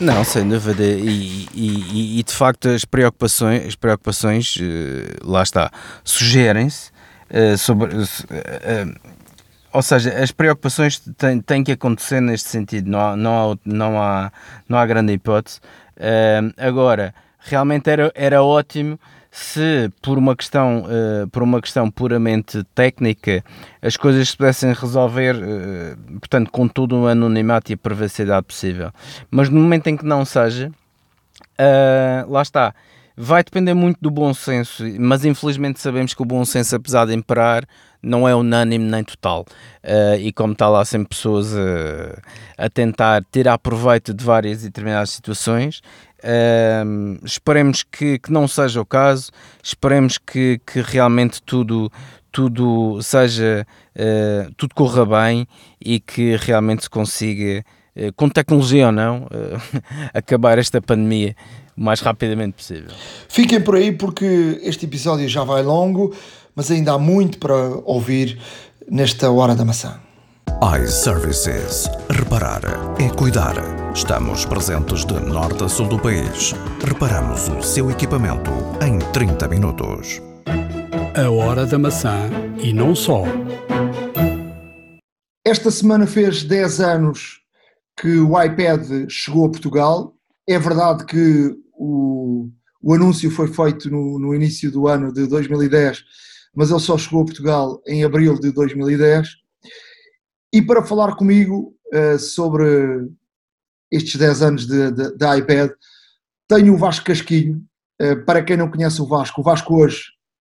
Não, sem dúvida. E, e, e, de facto as preocupações, as preocupações eh, lá está, sugerem-se uh, sobre. Uh, ou seja, as preocupações têm, têm que acontecer neste sentido, não há, não há, não há, não há grande hipótese. agora, realmente era, era ótimo se por uma questão uh, por uma questão puramente técnica as coisas se pudessem resolver uh, portanto com todo o anonimato e a privacidade possível. Mas no momento em que não seja uh, lá está. Vai depender muito do bom senso mas infelizmente sabemos que o bom senso apesar de imperar não é unânime nem total. E como está lá sempre pessoas a tentar tirar proveito de várias e determinadas situações Esperemos que, que não seja o caso, esperemos que, que realmente tudo, tudo seja, uh, tudo corra bem e que realmente se consiga, uh, com tecnologia ou não, ah, [LAUGHS] acabar esta pandemia o mais rapidamente possível. Fiquem por aí porque este episódio já vai longo, mas ainda há muito para ouvir nesta Hora da Maçã iServices. Reparar é cuidar. Estamos presentes de norte a sul do país. Reparamos o seu equipamento em 30 minutos. A hora da maçã e não só. Esta semana fez 10 anos que o iPad chegou a Portugal. É verdade que o, o anúncio foi feito no, no início do ano de 2010 mas ele só chegou a Portugal em abril de 2010. E para falar comigo uh, sobre estes 10 anos de, de, de iPad, tenho o Vasco Casquinho. Uh, para quem não conhece o Vasco, o Vasco hoje,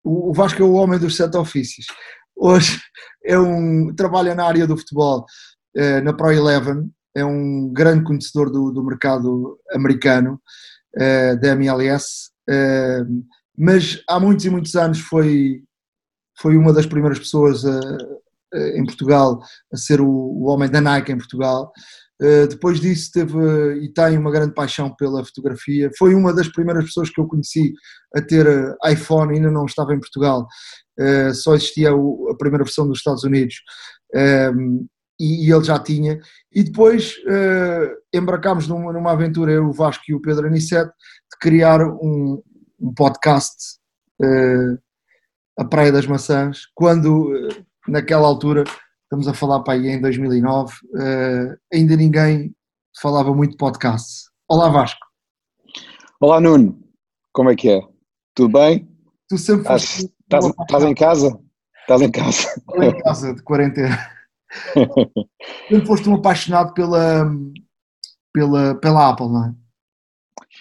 o, o Vasco é o homem dos sete ofícios. Hoje é um, trabalha na área do futebol, uh, na Pro Eleven, é um grande conhecedor do, do mercado americano, da MLS, mas há muitos e muitos anos foi, foi uma das primeiras pessoas a, em Portugal a ser o, o, homem da Nike em Portugal. Uh, depois disso teve e tem uma grande paixão pela fotografia. Foi uma das primeiras pessoas que eu conheci a ter eh, iPhone, ainda não estava em Portugal, uh, só existia o, a primeira versão dos Estados Unidos. Um, ehm, e, ele já tinha. E depois uh, embarcámos numa, numa aventura, eu, o Vasco e o Pedro Anicete, de criar um, um podcast, uh, A Praia das Maçãs, quando uh, naquela altura, estamos a falar para aí em 2009, uh, ainda ninguém falava muito de podcast. Olá Vasco. Olá Nuno, como é que é? Tudo bem? Tu sempre foste. Estás, estás em casa? Estás em casa? Estou em casa, de quarentena. [LAUGHS] sempre foste um apaixonado pela, pela, pela Apple, não é?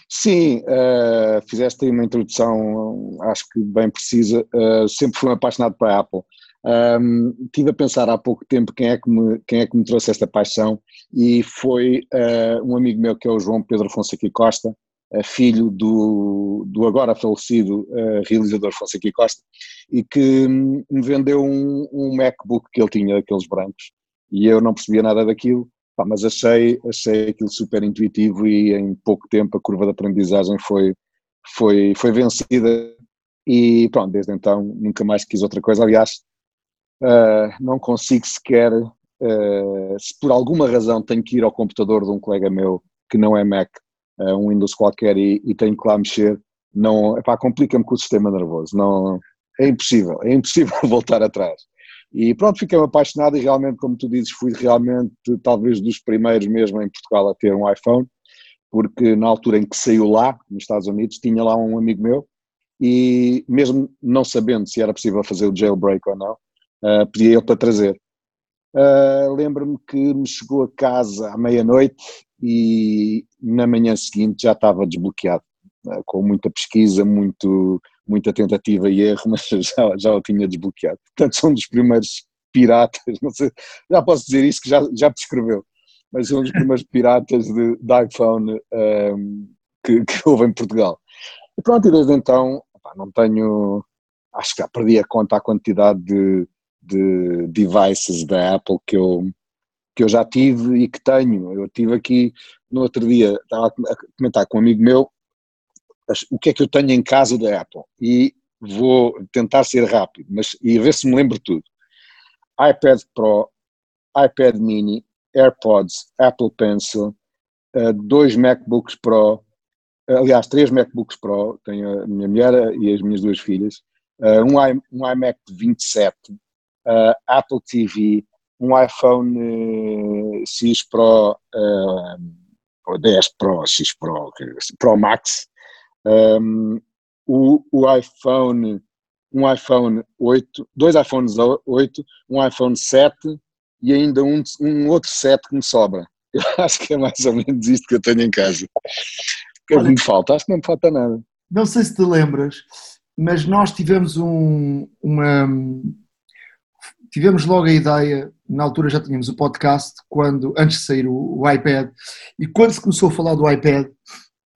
Sim, uh, fizeste aí uma introdução, acho que bem precisa. Uh, sempre fui um apaixonado por Apple. Um, tive a pensar há pouco tempo quem é que me, quem é que me trouxe esta paixão e foi uh, um amigo meu que é o João Pedro Fonseca Costa, filho do, do agora falecido realizador Fonseca Costa, e que me vendeu um, um MacBook que ele tinha, daqueles brancos, e eu não percebia nada daquilo Pá, mas achei, achei aquilo super intuitivo e em pouco tempo a curva de aprendizagem foi, foi, foi vencida e pronto, desde então nunca mais quis outra coisa. Aliás, uh, não consigo sequer, uh, se por alguma razão tenho que ir ao computador de um colega meu que não é Mac, uh, um Windows qualquer e, e tenho que lá mexer, não, complica-me com o sistema nervoso, não, é impossível, é impossível [LAUGHS] voltar atrás. E pronto, fiquei apaixonado e realmente, como tu dizes, fui realmente talvez dos primeiros mesmo em Portugal a ter um iPhone, porque na altura em que saiu lá, nos Estados Unidos, tinha lá um amigo meu e mesmo não sabendo se era possível fazer o jailbreak ou não, uh, pedi ele para trazer. Uh, Lembro-me que me chegou a casa à meia-noite e na manhã seguinte já estava desbloqueado, uh, com muita pesquisa, muito muita tentativa e erro, [LAUGHS] mas já, já o tinha desbloqueado. Portanto, são dos primeiros piratas, sei, já posso dizer isso que já, já prescreveu, mas são dos primeiros piratas de, de iPhone um, que, que houve em Portugal. E pronto, e desde então, não tenho, acho que já perdi a conta a quantidade de, de devices da Apple que eu, que eu já tive e que tenho. Eu tive aqui no outro dia, estava a comentar com um amigo meu, o que é que eu tenho em casa da Apple e vou tentar ser rápido, mas e ver se me lembro tudo. iPad Pro, iPad Mini, AirPods, Apple Pencil, uh, dois MacBooks Pro, aliás, três MacBooks Pro, tenho a minha mulher e as minhas duas filhas, I, um iMac de 27, uh, Apple TV, um iPhone X Pro, uh, 10 Pro, X Pro, Pro Max, um, o, o iPhone, um iPhone 8, dois iPhones 8, um iPhone 7 e ainda um, um outro 7 que me sobra. [LAUGHS] Eu acho que é mais ou menos isto que eu tenho em casa. O que é que me falta? Acho que não me falta nada. Não sei se te lembras, mas nós tivemos um, uma. Tivemos logo a ideia, na altura já tínhamos o podcast, quando, antes de sair o, o iPad, e quando se começou a falar do iPad,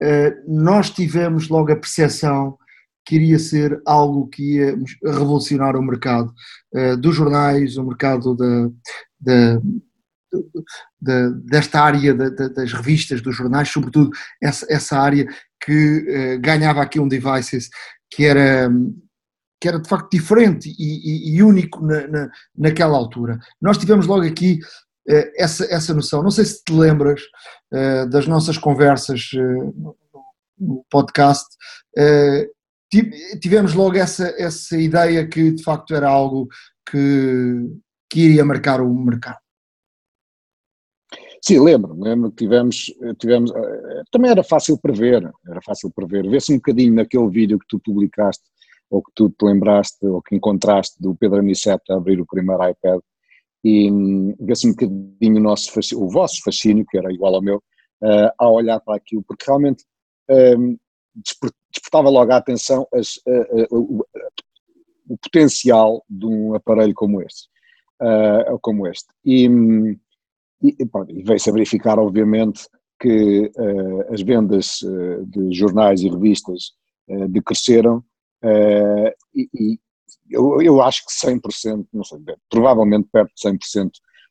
eh, nós tivemos logo a percepção que iria ser algo que ia revolucionar o mercado eh, dos jornais, o mercado da, da, desta área das revistas, dos jornais, sobretudo essa, essa área que eh, ganhava aqui um devices que era, que era de facto diferente e, e, e único na, na, naquela altura. Nós tivemos logo aqui essa, essa noção. Não sei se te lembras uh, das nossas conversas uh, no podcast, tivemos logo essa, essa ideia que de facto era algo que, que iria marcar o mercado. Sim, lembro, lembro que tivemos, tivemos, também era fácil prever, era fácil prever, vê-se um bocadinho naquele vídeo que tu publicaste ou que tu te lembraste, ou que encontraste do Pedro Aniceto a abrir o primeiro iPad, e vê-se um bocadinho o, nosso, o vosso fascínio, que era igual ao meu, uh, a olhar para aquilo, porque realmente um, despertava logo a atenção as, uh, uh, o, o, potencial de um aparelho como este. como este. E, e, e veio-se a verificar, obviamente, que as vendas de jornais e revistas decresceram e, e eu, eu acho que 100%, não sei, provavelmente perto de 100%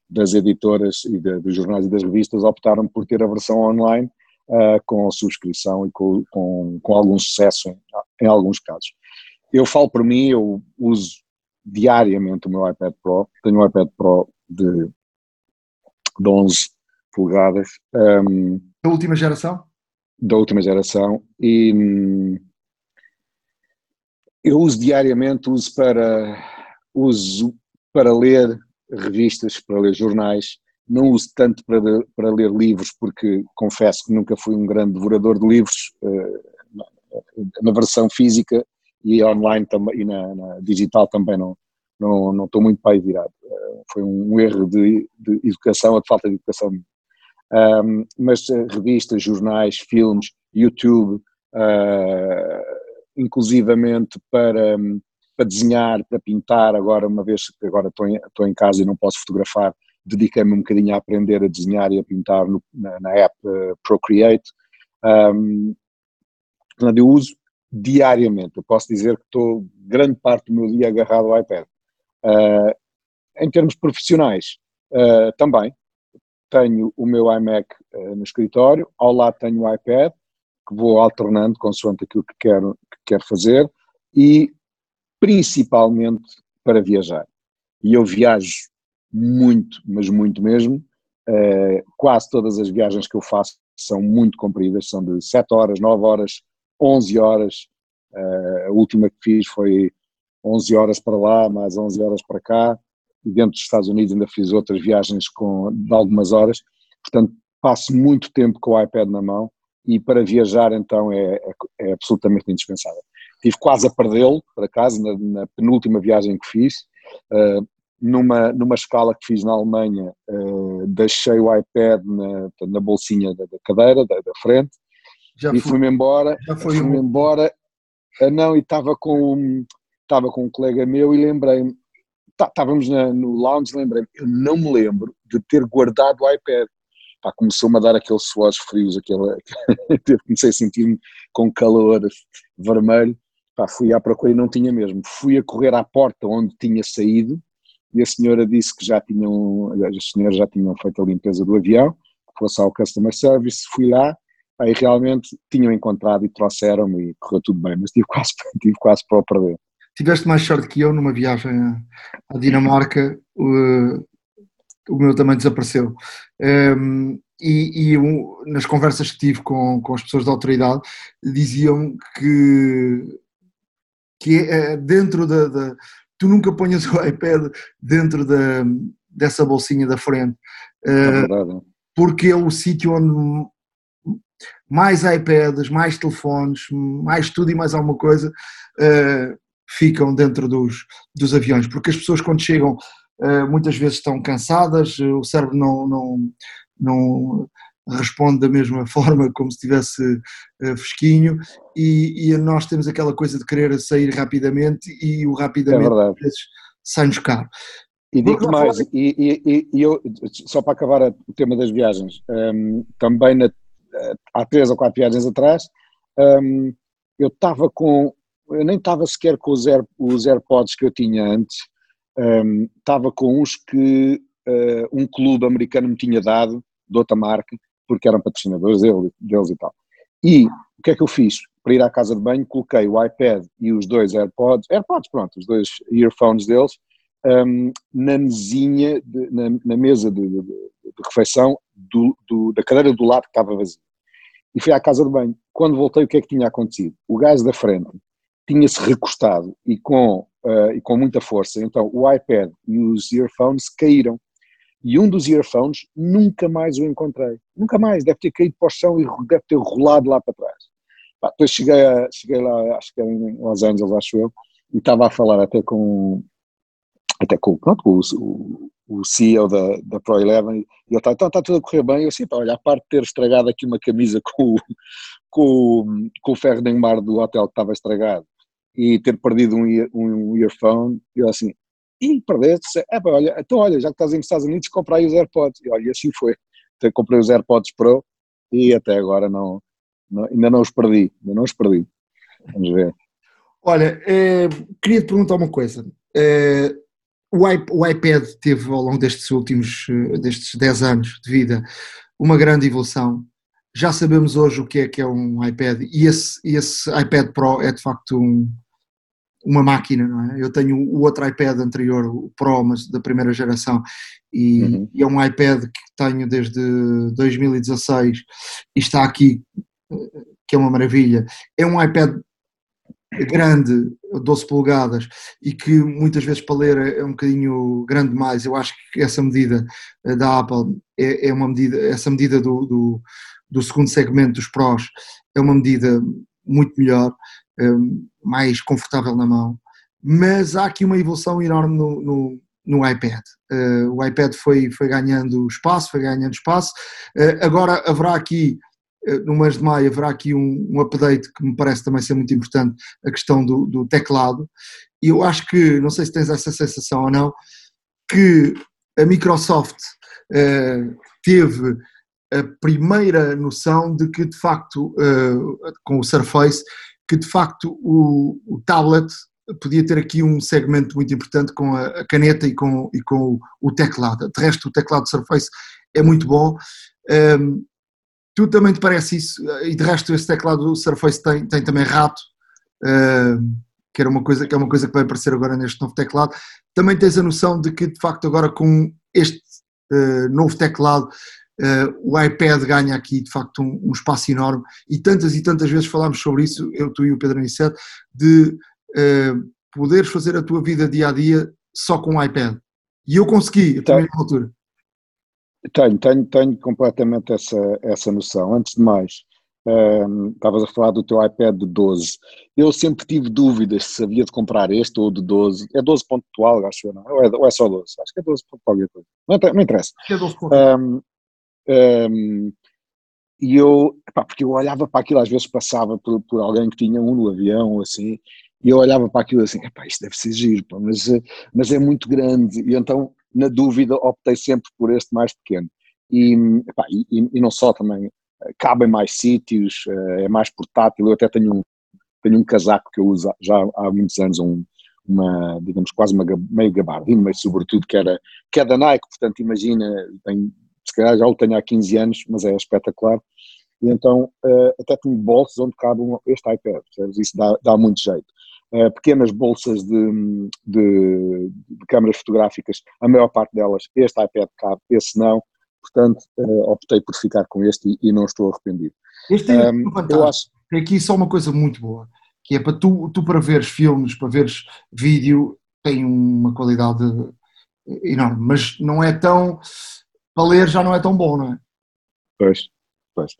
das editoras e de, dos jornais e das revistas optaram por ter a versão online uh, com a subscrição e com, com, com algum sucesso em, em, alguns casos. Eu falo por mim, eu uso diariamente o meu iPad Pro, tenho um iPad Pro de, de 11 polegadas. Um, da última geração? Da última geração e hum, eu uso diariamente, uso para, uso para ler revistas, para ler jornais, não uso tanto para, para ler livros, porque confesso que nunca fui um grande devorador de livros, uh, na versão física e online e na, na, digital também não, não, não estou muito para aí virado. Uh, foi um, erro de, de, educação ou de falta de educação. Um, mas uh, revistas, jornais, filmes, YouTube, inclusivamente para, para desenhar, para pintar, agora uma vez que agora estou em, estou em casa e não posso fotografar, dediquei-me um bocadinho a aprender a desenhar e a pintar no, na, na, app uh, Procreate. Um, eu uso diariamente, eu posso dizer que estou grande parte do meu dia agarrado ao iPad. Uh, em termos profissionais, uh, também tenho o meu iMac no escritório, ao lado tenho o iPad, que vou alternando consoante aquilo que quero, que quero fazer, e principalmente para viajar. E eu viajo muito, mas muito mesmo. Uh, quase todas as viagens que eu faço são muito compridas, são de 7 horas, 9 horas, 11 horas. Uh, a última que fiz foi 11 horas para lá, mais 11 horas para cá. E dentro dos Estados Unidos ainda fiz outras viagens com, de algumas horas. Portanto, passo muito tempo com o iPad na mão e para viajar então é, é, é absolutamente indispensável. Tive quase a perdê-lo, por acaso, na, na, penúltima viagem que fiz, uh, numa, numa escala que fiz na Alemanha, uh, deixei o iPad na, na bolsinha da, da cadeira, da, da, frente, já e fui-me embora, fui-me embora, uh, não, e estava com, estava com um colega meu e lembrei-me, tá, estávamos no lounge, lembrei-me, eu não me lembro de ter guardado o iPad, começou-me a dar aqueles suores frios, aquele, [LAUGHS] comecei a sentir-me com calor vermelho, pá, fui à procura e não tinha mesmo. Fui a correr à porta onde tinha saído e a senhora disse que já tinham, as senhoras já tinham feito a limpeza do avião, que fosse ao customer service, fui lá, aí realmente tinham encontrado e trouxeram-me e correu tudo bem, mas tive quase, [LAUGHS] tive quase para o perder. Tiveste mais sorte que eu numa viagem à Dinamarca, o meu também desapareceu. Um, e, e um, nas conversas que tive com, com as pessoas da autoridade, diziam que, que é dentro da, da, Tu nunca ponhas [LAUGHS] o iPad dentro da, dessa bolsinha da frente. É uh, porque é o sítio onde mais iPads, mais telefones, mais tudo e mais alguma coisa uh, ficam dentro dos, dos aviões. Porque as pessoas, quando chegam muitas vezes estão cansadas, eh, o cérebro não, não, não responde da mesma [LAUGHS] forma como se estivesse eh, fresquinho e, e, nós temos aquela coisa de querer sair rapidamente e o rapidamente é sai-nos caro. E digo mais, e, e, e, eu, só para acabar o tema das viagens, um, ehm, também na, há três ou quatro viagens atrás, um, ehm, eu estava com, eu nem estava sequer com os, Air, os AirPods que eu tinha antes, um, estava com uns que uh, um clube americano me tinha dado, de outra marca, porque eram patrocinadores dele, deles e tal. E o que é que eu fiz? Para ir à casa de banho, coloquei o iPad e os dois AirPods, AirPods, pronto, os dois earphones deles, um, na mesinha, de, na, na, mesa de, de, de refeição do, do, da cadeira do lado que estava vazia. E fui à casa de banho. Quando voltei, o que é que tinha acontecido? O gajo da frente tinha-se recostado e com uh, e com muita força. Então o iPad e os earphones caíram. E um dos earphones nunca mais o encontrei. Nunca mais. Deve ter caído para o chão e deve ter rolado lá para trás. depois cheguei, a, cheguei lá, acho que era em Los Angeles, acho eu, e estava a falar até com, até com, pronto, com o, o CEO da, da Pro Eleven, e ele está, então está tudo a correr bem, eu assim, pá, olha, a parte de ter estragado aqui uma camisa com, com, com o ferro de mar do hotel que estava estragado, e ter perdido um, um earphone, e eu assim, e perdeste, é pá, olha, então olha, já que estás nos Estados Unidos, compra aí os AirPods, e olha, assim foi, então, comprei os AirPods Pro, e até agora não, não, ainda não os perdi, ainda não os perdi, vamos ver. Olha, eh, queria te perguntar uma coisa, eh, o, o iPad teve ao longo destes últimos eh, destes 10 anos de vida uma grande evolução. Já sabemos hoje o que é que é um iPad e esse, esse iPad Pro é de facto um, uma máquina, não é? Eu tenho o outro iPad anterior, o Pro, mas da primeira geração, e, uhum. e é um iPad que tenho desde 2016 e está aqui, que é uma maravilha. É um iPad grande, 12 polegadas, e que muitas vezes para ler é um bocadinho grande demais, eu acho que essa medida eh, da Apple é, é uma medida, essa medida do, do, do, segundo segmento dos Pros é uma medida muito melhor, eh, mais confortável na mão, mas há aqui uma evolução enorme no, no, no iPad. Eh, o iPad foi, foi ganhando espaço, foi ganhando espaço, agora haverá aqui eh, no mês de maio haverá aqui um, um, update que me parece também ser muito importante, a questão do, do, teclado. E eu acho que, não sei se tens essa sensação ou não, que a Microsoft uh, teve a primeira noção de que, de facto, uh, com o Surface, que de facto o, o, tablet podia ter aqui um segmento muito importante com a, a caneta e com, e com o, o, teclado. De resto, o teclado Surface é muito bom. Um, Tu também te parece isso? E de resto esse teclado do Surface tem, tem também rato, uh, que, era uma coisa, que é uma coisa que vai aparecer agora neste novo teclado. Também tens a noção de que de facto agora com este uh, novo teclado uh, o iPad ganha aqui de facto um, um, espaço enorme e tantas e tantas vezes falámos sobre isso, eu, tu e o Pedro Aniceto, de poderes fazer a tua vida dia a dia só com o iPad. E eu consegui, então, também na altura. Tenho, tenho, tenho completamente essa, essa noção. Antes de mais, um, estavas a falar do teu iPad de 12. Eu sempre tive dúvidas se havia de comprar este ou de 12. É 12 pontual, acho eu, não? Ou é, ou é só 12? Acho que é 12 pontual. Não, não interessa. Acho que é 12 pontual. Um, um, e eu, pá, porque eu olhava para aquilo, às vezes passava por, por alguém que tinha um no avião, assim, e eu olhava para aquilo assim, isto deve ser giro, pá, mas, mas é muito grande. E então na dúvida optei sempre por este mais pequeno. E, e, e não só também, eh, cabe em mais sítios, eh, é mais portátil, eu até tenho um, tenho um casaco que eu uso já há muitos anos, um, uma, digamos, quase uma, meio gabardino, mas sobretudo que, era, que é da Nike, portanto imagina, tem, se calhar já o tenho há 15 anos, mas é espetacular. E então uh, até tenho bolsos onde cabe este iPad, isso dá, dá muito jeito. Uh, pequenas bolsas de, de, de, câmaras fotográficas, a maior parte delas, este iPad cabe, esse não, portanto uh, optei por ficar com este e, e não estou arrependido. Este é um, eu acho... Tem aqui só uma coisa muito boa, que é para tu, tu para veres filmes, para veres vídeo, tem uma qualidade enorme, mas não é tão, para ler já não é tão bom, não é? Pois, pois.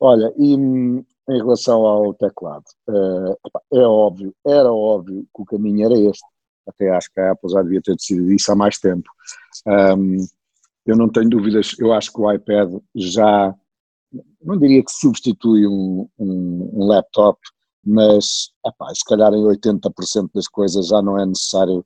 Olha, e hum, em relação ao teclado, uh, é óbvio, era óbvio que o caminho era este. Até acho que a Apple já devia ter decidido isso há mais tempo. Um, eu não tenho dúvidas, eu acho que o iPad já, não diria que substitui um, um, um laptop, mas epá, se calhar em 80% das coisas já não é necessário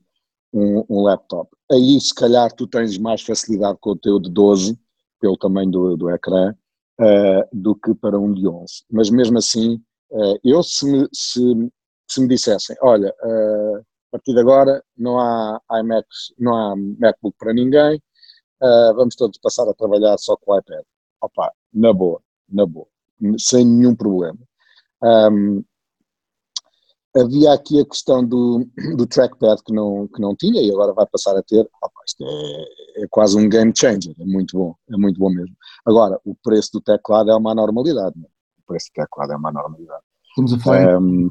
um, um, laptop. Aí se calhar tu tens mais facilidade com o teu de 12, pelo tamanho do, do ecrã, uh, do que para um de 11. Mas mesmo assim, uh, eu se me, se, se me dissessem, olha, uh, a partir de agora não há iMacs, não há MacBook para ninguém, vamos todos passar a trabalhar só com o iPad. Opa, na boa, na boa, sem nenhum problema. Um, havia aqui a questão do, do trackpad que não, que não tinha e agora vai passar a ter. Opa, isto é, é, quase um game changer, é muito bom, é muito bom mesmo. Agora, o preço do teclado é uma anormalidade, né? o preço do teclado é uma anormalidade. Estamos a falar um, em...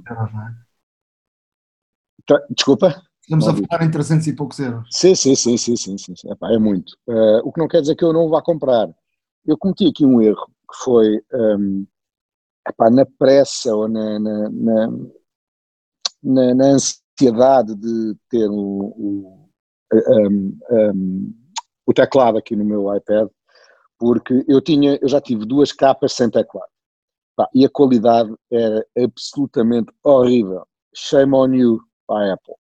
Desculpa? Estamos a falar em 300 e poucos euros. Sim, sim, sim, sim, sim, sim. Epá, é muito. Uh, o que não quer dizer que eu não vá comprar. Eu cometi aqui um erro, que foi um, epá, na pressa ou na, na, na na, na ansiedade de ter o, um, um, o teclado aqui no meu iPad, porque eu tinha, eu já tive duas capas sem teclado. Pá, e a qualidade era absolutamente horrível. Shame on you, pá, Apple.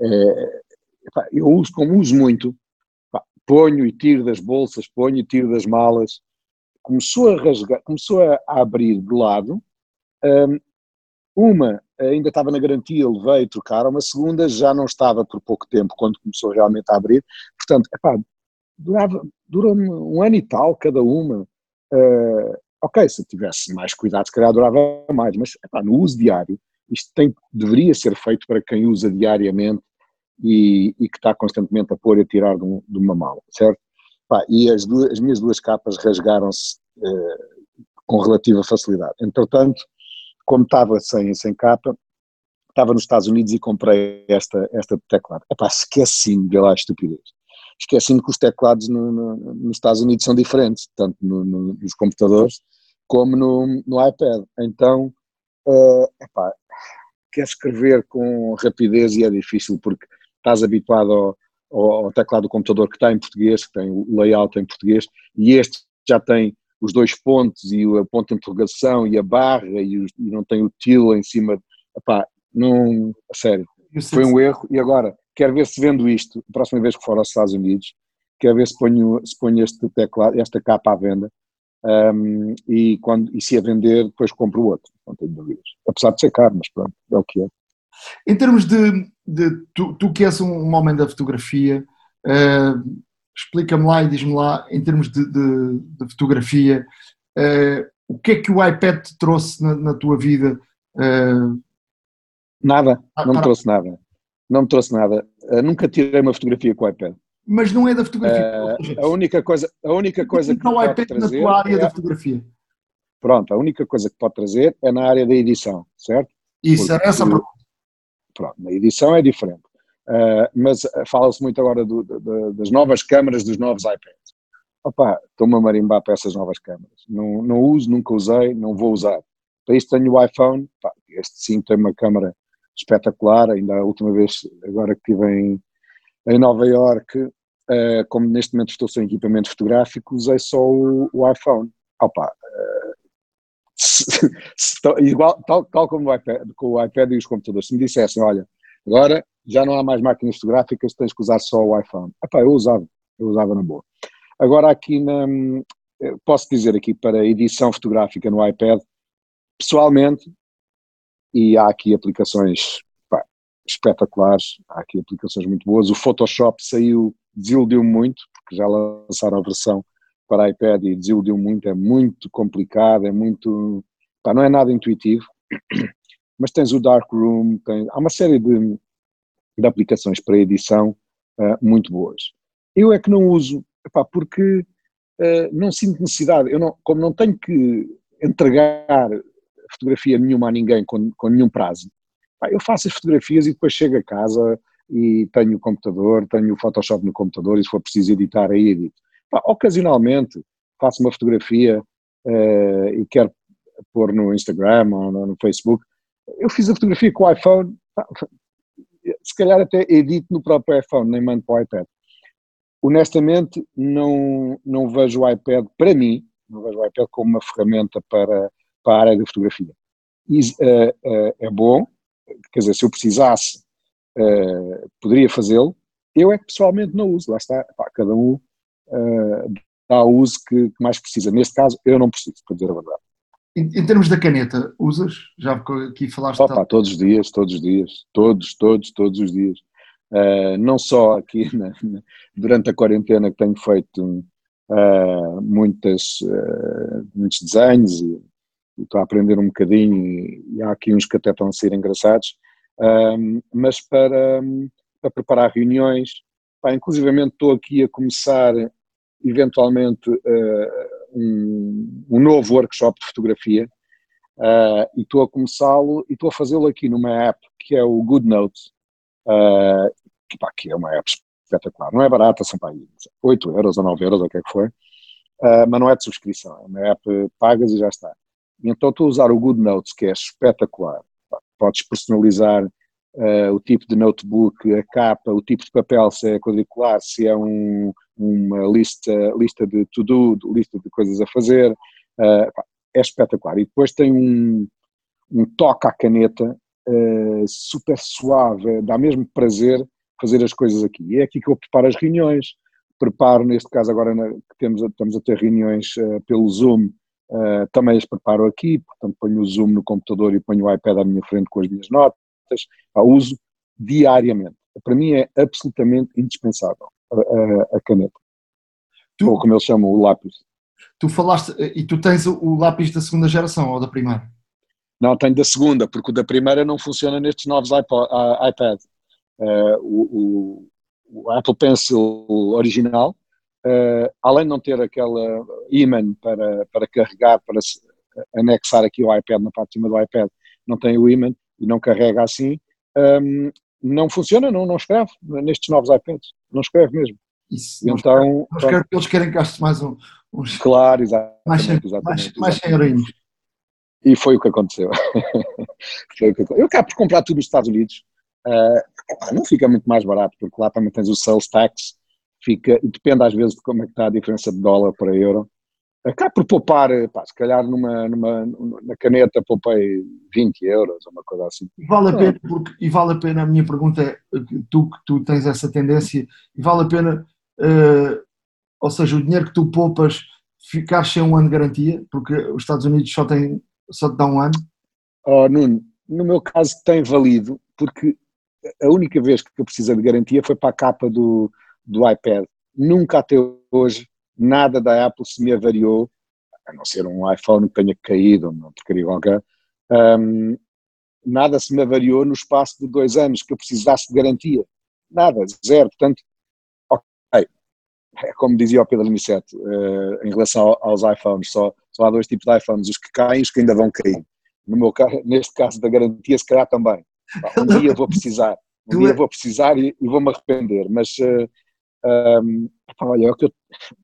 É, pá, eu uso, como uso muito, pá, ponho e tiro das bolsas, ponho e tiro das malas. Começou a rasgar, começou a abrir de lado. Um, uma ainda estava na garantia, levei, trocaram. Uma segunda já não estava por pouco tempo, quando começou realmente a abrir. Portanto, epá, durava, durou-me um ano e tal cada uma. Uh, ok, se tivesse mais cuidado, se calhar durava mais, mas epá, no uso diário, isto tem, deveria ser feito para quem usa diariamente e, e que está constantemente a pôr e a tirar de, um, de uma mala, certo? Epá, e as, duas, as minhas duas capas rasgaram-se uh, com relativa facilidade. Entretanto, como estava sem, sem capa, estava nos Estados Unidos e comprei esta, esta teclado. Epá, esqueci-me de lá a estupidez. Esqueci-me que os teclados no, no, nos Estados Unidos são diferentes, tanto no, nos computadores como no, iPad. Então, uh, epá, quer escrever com rapidez e é difícil porque estás habituado ao, ao, ao teclado do computador que está em português, que tem o layout em português, e este já tem os dois pontos e o ponto de interrogação e a barra e, o, e não tem o til em cima. Epá, não, a sério, foi um erro e agora quero ver se vendo isto, a próxima vez que for aos Estados Unidos, quero ver se ponho, se ponho este teclado, esta capa à venda um, e, quando, e se a vender depois compro outro, não tenho dúvidas. Apesar de ser caro, mas pronto, é o que é. Em termos de, de tu, tu que és um homem da fotografia, uh, explica-me lá e diz-me lá, em termos de, de, de fotografia, uh, o que é que o iPad te trouxe na, na tua vida? Uh, nada, não me trouxe nada. Não me trouxe nada. Uh, nunca tirei uma fotografia com o iPad. Mas não é da fotografia. a única coisa, a única coisa que o iPad trazer na tua área é, da fotografia. Pronto, a única coisa que pode trazer é na área da edição, certo? Isso, Porque, essa pergunta. Pronto, na edição é diferente. Uh, mas fala-se muito agora do, do, das novas câmaras dos novos iPads. Opa, estou-me a marimbar para essas novas câmaras. Não, não uso, nunca usei, não vou usar. Para isto tenho o iPhone, pá, este sim tem uma câmara espetacular, ainda a última vez, agora que estive em, em Nova York, uh, como neste momento estou sem equipamento fotográfico, usei só o, o iPhone. Opa, uh, [LAUGHS] se, se, igual, tal, tal como o iPad, com o iPad e os computadores, se me dissessem, olha, agora já não há mais máquinas fotográficas, tens que usar só o iPhone. Epá, eu usava, eu usava na boa. Agora aqui na, posso dizer aqui para edição fotográfica no iPad, pessoalmente, e há aqui aplicações pá, espetaculares, há aqui aplicações muito boas. O Photoshop saiu, desiludiu muito, porque já lançaram a versão para iPad e desiludiu muito, é muito complicado, é muito, pá, não é nada intuitivo, mas tens o Darkroom, tem, há uma série de, de aplicações para edição uh, muito boas. Eu é que não uso, epá, porque uh, não sinto necessidade, eu não, como não tenho que entregar fotografia nenhuma a ninguém com, com nenhum prazo, epá, eu faço as fotografias e depois chego a casa e tenho o computador, tenho o Photoshop no computador e se for preciso editar aí edito. Epá, ocasionalmente faço uma fotografia uh, e quero pôr no Instagram ou no, no Facebook, eu fiz a fotografia com o iPhone, se calhar até edito no próprio iPhone, nem mando para o iPad. Honestamente, não, não vejo o iPad, para mim, não vejo o iPad como uma ferramenta para, para a área da fotografia. E, uh, uh, é bom, quer dizer, se eu precisasse, uh, poderia fazê-lo. Eu é que pessoalmente não uso, lá está, pá, cada um dá o uso que, que mais precisa. Neste caso, eu não preciso, para dizer a verdade. Em, em, termos da caneta, usas? Já aqui falaste. Opa, todos os dias, todos os dias, todos, todos, todos os dias. Uh, não só aqui [LAUGHS] na, na, durante a quarentena que tenho feito uh, muitas, uh, muitos desenhos e, e, estou a aprender um bocadinho e, e, há aqui uns que até estão a ser engraçados, mas para, para preparar reuniões, pá, inclusivamente estou aqui a começar eventualmente um, um novo workshop de fotografia uh, e estou a começá-lo e estou a fazê-lo aqui numa app que é o GoodNotes, uh, que, pá, que é uma app espetacular. Não é barata, são para aí 8 euros ou 9 euros, ou o que é que foi, uh, mas não é de subscrição, é uma app pagas e já está. E então estou a usar o GoodNotes, que é espetacular. Podes personalizar uh, o tipo de notebook, a capa, o tipo de papel, se é quadricular, se é um, uma lista, lista de to-do, lista de coisas a fazer, uh, é espetacular. E depois tem um, um toque à caneta uh, super suave, dá mesmo prazer fazer as coisas aqui. E é aqui que eu preparo as reuniões, preparo, neste caso agora na, que temos, estamos a ter reuniões uh, pelo Zoom, uh, também as preparo aqui, portanto ponho o Zoom no computador e ponho o iPad à minha frente com as minhas notas, a uso diariamente. Para mim é absolutamente indispensável a, a, a caneta. Tu, ou como eles chamam, o lápis. Tu falaste, e tu tens o lápis da segunda geração ou da primeira? Não, tenho da segunda, porque o da primeira não funciona nestes novos iPod, uh, iPad. Uh, o, o, o, Apple Pencil original, uh, além de não ter aquela imã para, para carregar, para anexar aqui o iPad na parte de cima do iPad, não tem o imã e não carrega assim, um, não funciona, não, não escreve nestes novos iPads, não escreve mesmo. Isso, então, não escreve porque eles querem que gaste mais um, uns. Claro, exatamente. Mais, exatamente, mais, mais 100 euros. E foi o que aconteceu. [LAUGHS] foi o que Eu acabo por comprar tudo nos Estados Unidos. Uh, não fica muito mais barato, porque lá também tens o sales tax, fica, depende às vezes de como é que está a diferença de dólar para euro. Acabo por poupar, pá, se calhar numa, numa, na caneta poupei 20 euros, uma coisa assim. E vale a pena, porque, e vale a pena, a minha pergunta é, tu que tu tens essa tendência, e vale a pena, uh, ou seja, o dinheiro que tu poupas ficar sem um ano de garantia, porque os Estados Unidos só têm só te dá um ano? Oh, Nuno, no meu caso tem valido, porque a única vez que eu precisei de garantia foi para a capa do, do iPad. Nunca até hoje nada da Apple se me avariou, a não ser um iPhone que tenha caído, não porcaria qualquer, um, nada se me avariou no espaço de dois anos que eu precisasse de garantia. Nada, zero. Portanto, ok, é como dizia o Pedro Aniceto, uh, em relação aos iPhones, só, só há dois tipos de iPhones, os que caem e os que ainda vão cair. No meu caso, neste caso da garantia, se calhar também. Um dia vou precisar, um dia vou precisar e, e vou-me arrepender, mas uh, um, olha, é eu,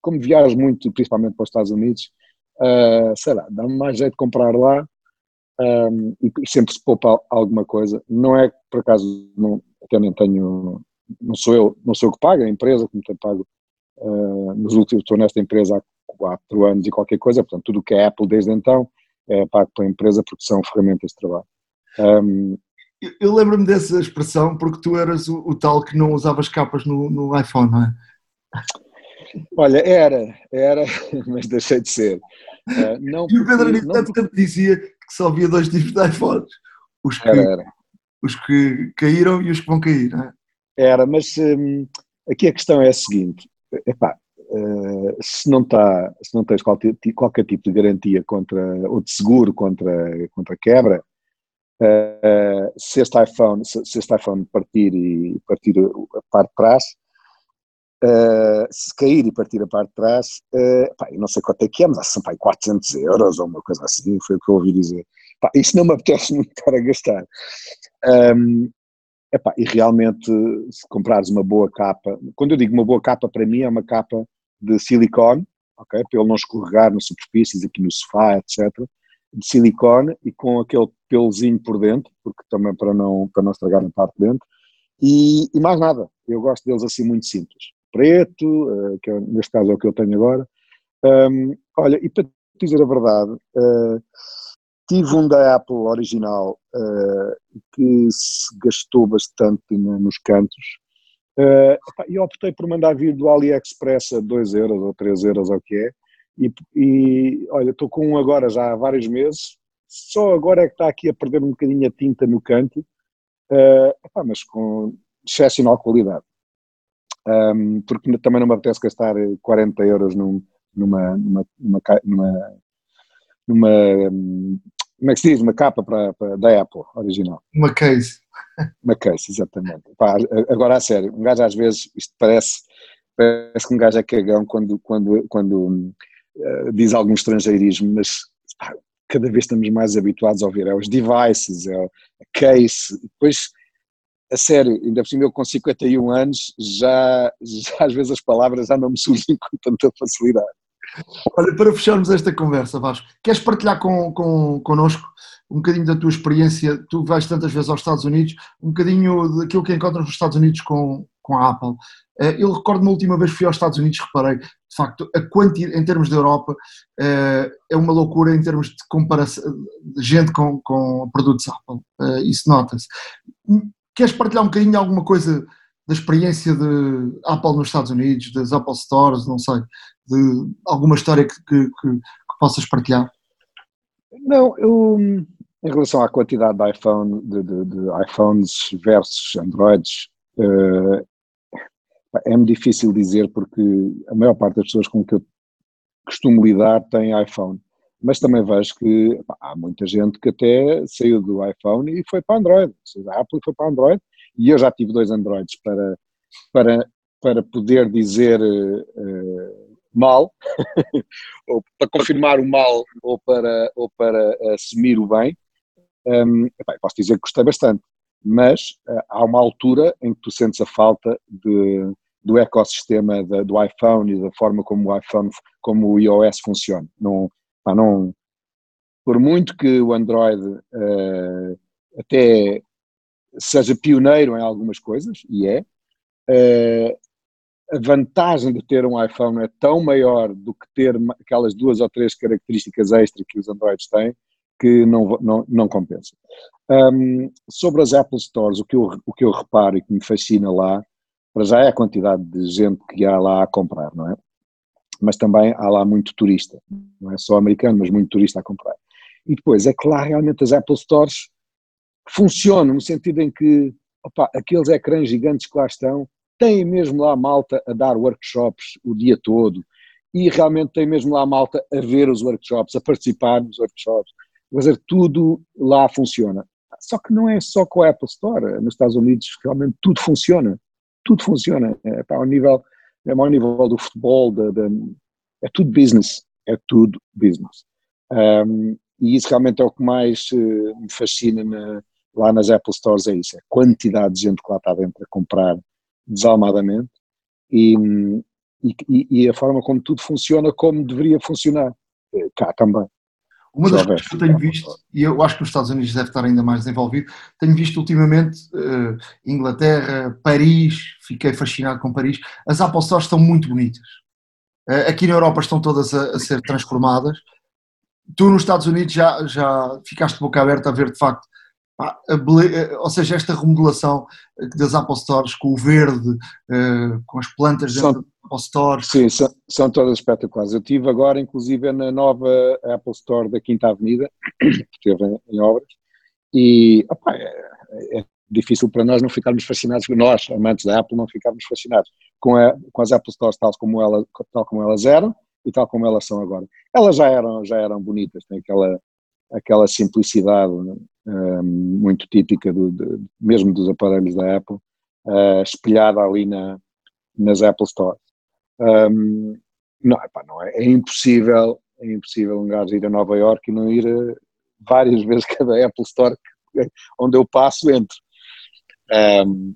como viajo muito, principalmente para os Estados Unidos, uh, sei lá, dá-me mais jeito de comprar lá um, e, sempre se poupa alguma coisa. Não é por acaso, não, até nem tenho, não sou eu, não sou eu que pago, é a empresa que me tem pago Uh, nos últimos, estou nesta empresa há quatro anos e qualquer coisa, portanto, tudo o que é Apple desde então é pago pela empresa porque são ferramentas de trabalho. Um, eu, lembro-me dessa expressão porque tu eras o, o, tal que não usavas capas no, no iPhone, não é? Olha, era, era, [LAUGHS] mas deixei de ser. Uh, não e o Pedro Aniceto porque... dizia que só havia dois tipos de iPhones. Os que, era, era. os que caíram e os que vão cair, não é? Era, mas um, aqui a questão é a seguinte, epá, uh, se, não tá, se não tens qualquer, qualquer tipo de garantia contra, ou de seguro contra, contra quebra, uh, se, este iPhone, se, se, este iPhone partir e partir a parte de trás, uh, se cair e partir a parte de trás, pá, eu não sei quanto é que é, mas são pá, 400 euros ou uma coisa assim, foi o que eu ouvi dizer. Pá, isso não me apetece [LAUGHS] muito estar a gastar. Um, Epá, e realmente, se comprares uma boa capa, quando eu digo uma boa capa, para mim é uma capa de silicone, ok? Para ele não escorregar nas superfícies, aqui no sofá, etc. De silicone e com aquele pelozinho por dentro, porque também para não, para não estragar a parte de dentro. E, e mais nada, eu gosto deles assim muito simples. Preto, uh, que é, neste caso é o que eu tenho agora. Um, olha, e para dizer a verdade, uh, Tive um da Apple original uh, que se gastou bastante nos cantos uh, e optei por mandar vir do AliExpress a 2 euros ou 3 euros ou o que é e, e olha, estou com um agora já há vários meses só agora é que está aqui a perder um bocadinho a tinta no canto uh, epá, mas com excepcional qualidade um, porque também não me apetece gastar 40 euros num, numa, numa, numa, numa numa como é que se diz, uma capa para, para, da Apple original. Uma case. [LAUGHS] Uma case, exatamente. Pá, agora a sério, um gajo às vezes, isto parece, parece que um gajo é cagão quando, quando, quando uh, diz algum estrangeirismo, mas pá, cada vez estamos mais habituados a ouvir, é os devices, é a case, depois a sério, ainda por cima eu com 51 anos, já, já às vezes as palavras já não me surgem com tanta facilidade. Olha, para fecharmos esta conversa, Vasco, queres partilhar com, com, connosco um bocadinho da tua experiência, tu vais tantas vezes aos Estados Unidos, um bocadinho daquilo que encontras nos Estados Unidos com, com a Apple. Eh, eu recordo-me a última vez que fui aos Estados Unidos, reparei, de facto, a quantidade, em termos da Europa, eh, é uma loucura em termos de comparação, de gente com, com produtos Apple, eh, isso nota-se. Queres partilhar um bocadinho alguma coisa da experiência de Apple nos Estados Unidos, das Apple Stores, não sei, de alguma história que, que, que, que possas partilhar? Não, eu, em relação à quantidade de iPhone, de, de, de iPhones versus Androids, uh, é-me difícil dizer porque a maior parte das pessoas com que eu costumo lidar tem iPhone. Mas também vejo que pá, há muita gente que até saiu do iPhone e foi para Android. A Apple foi para Android e eu já tive dois Androids para, para, para poder dizer uh, mal, [LAUGHS] ou para confirmar o mal ou para, ou para assumir o bem. Um, epá, posso dizer que gostei bastante, mas uh, há uma altura em que tu sentes a falta de, do ecossistema da, do iPhone e da forma como o iPhone, como o iOS funciona. Não, pá, não, por muito que o Android uh, até seja pioneiro em algumas coisas, e é, uh, a vantagem de ter um iPhone é tão maior do que ter aquelas duas ou três características extra que os Androids têm, que não, não, não compensa. Um, sobre as Apple Stores, o que, eu, o que eu reparo e que me fascina lá, para já é a quantidade de gente que há lá a comprar, não é? Mas também há lá muito turista, não é só americano, mas muito turista a comprar. E depois é que lá realmente as Apple Stores funcionam no sentido em que opa, aqueles ecrãs gigantes que lá estão têm mesmo lá malta a dar workshops o dia todo e realmente tem mesmo lá malta a ver os workshops, a participar nos workshops. Dizer, tudo lá funciona. Só que não é só com a Apple Store. Nos Estados Unidos realmente tudo funciona. Tudo funciona. É, pá, ao nível, é ao nível do futebol, de, é tudo business. É tudo business. Um, e isso realmente é o que mais uh, me fascina na, lá nas Apple Stores, é isso. É a quantidade de gente que lá está dentro a comprar desalmadamente e, e, e, a forma como tudo funciona como deveria funcionar eh, cá também. Uma das coisas que eu tenho visto, e eu acho que os Estados Unidos deve estar ainda mais desenvolvido, tenho visto ultimamente uh, Inglaterra, Paris, fiquei fascinado com Paris, as Apple Stores estão muito bonitas. Uh, aqui na Europa estão todas a, a, ser transformadas. Tu nos Estados Unidos já, já ficaste boca aberta a ver de facto eh, ou seja, esta remodelação das Apple Stores com o verde, uh, com as plantas dentro são, da Apple Store. Sim, são, são, todas espetaculares. Eu estive agora, inclusive, na nova Apple Store da Quinta Avenida, [COUGHS] que esteve em, em obras, e opa, é, é, difícil para nós não ficarmos fascinados, nós, amantes da Apple, não ficarmos fascinados com, a, com as Apple Stores tal como, ela, tal como elas eram e tal como elas são agora. Elas já eram, já eram bonitas, têm aquela aquela simplicidade uh, muito típica do, de, mesmo dos aparelhos da Apple, espelhada ali na, nas Apple Store. Um, não, epá, não é, é, impossível, é impossível um gajo ir a Nova York e não ir a, várias [LAUGHS] vezes cada Apple Store que, [LAUGHS] onde eu passo entro. Um,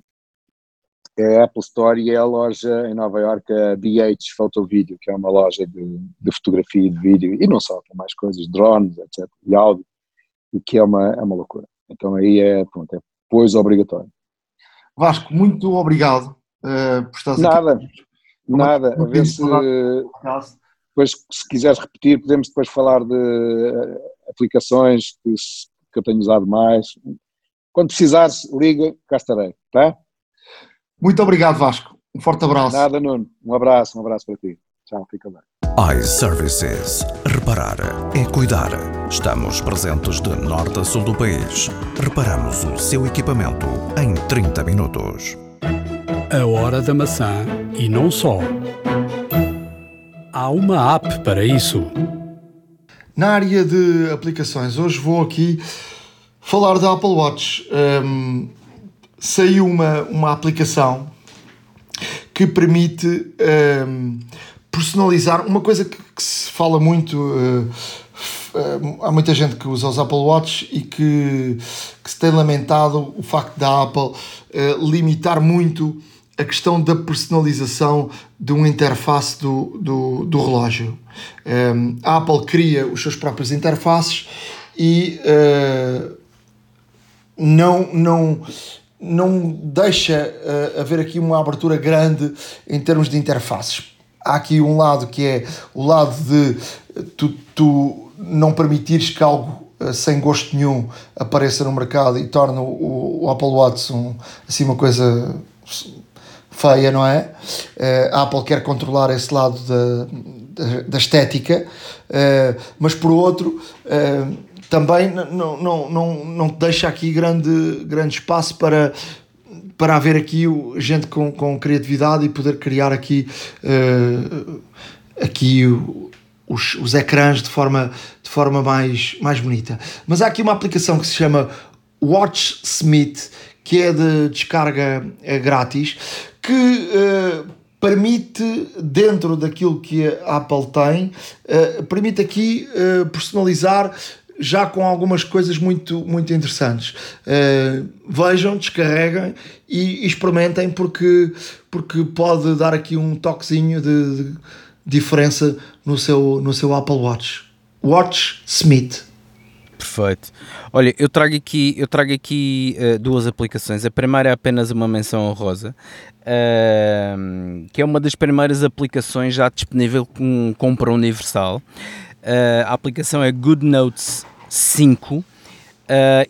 é a Apple Store e é a loja em Nova York, a BH Photo Video, que é uma loja de, de fotografia e de vídeo, e não só, tem mais coisas, drones, etc, e áudio, e que é uma, é uma loucura. Então aí é, pronto, é pois obrigatório. Vasco, muito obrigado uh, por estar nada, aqui. Nada, nada, a ver se depois se quiseres repetir, podemos depois falar de uh, aplicações que, que eu tenho usado mais. Quando precisares, liga, cá estarei, tá? Muito obrigado, Vasco. Um forte abraço. Nada, Nuno. Um abraço, um abraço para ti. Tchau, fica bem. iServices. Reparar é cuidar. Estamos presentes de norte a sul do país. Reparamos o seu equipamento em 30 minutos. A hora da maçã e não só. Há uma app para isso. Na área de aplicações, hoje vou aqui falar da Apple Watch. Um, saiu uma, uma aplicação que permite um, personalizar uma coisa que, que se fala muito. Uh, uh, há muita gente que usa os Apple Watch e que, que se tem lamentado o facto da Apple uh, limitar muito a questão da personalização de uma interface do, do, do relógio. Um, a Apple cria os seus próprios interfaces e uh, não, não, não deixa uh, haver aqui uma abertura grande em termos de interfaces. Há aqui um lado que é o lado de tu, tu não permitires que algo uh, sem gosto nenhum apareça no mercado e torne o, o Apple Watch um, assim uma coisa feia, não é? Uh, a Apple quer controlar esse lado da, da, da estética, mas por outro também não, não, não, não deixa aqui grande, grande espaço para, para haver aqui gente com, com criatividade e poder criar aqui, uh, aqui os, os ecrãs de forma, de forma mais, mais bonita. Mas há aqui uma aplicação que se chama WatchSmith, que é de descarga é grátis, que uh, permite, dentro daquilo que a Apple tem, uh, permite aqui personalizar já com algumas coisas muito, muito interessantes. Uh, vejam, descarreguem e, experimentem porque, porque pode dar aqui um toquezinho de, de, diferença no seu, no seu Apple Watch. Watch Smith. Perfeito. Olha, eu trago aqui, eu trago aqui uh, duas aplicações. A primeira é apenas uma menção honrosa, uh, que é uma das primeiras aplicações já disponível com compra universal. Uh, a aplicação é GoodNotes 5 uh,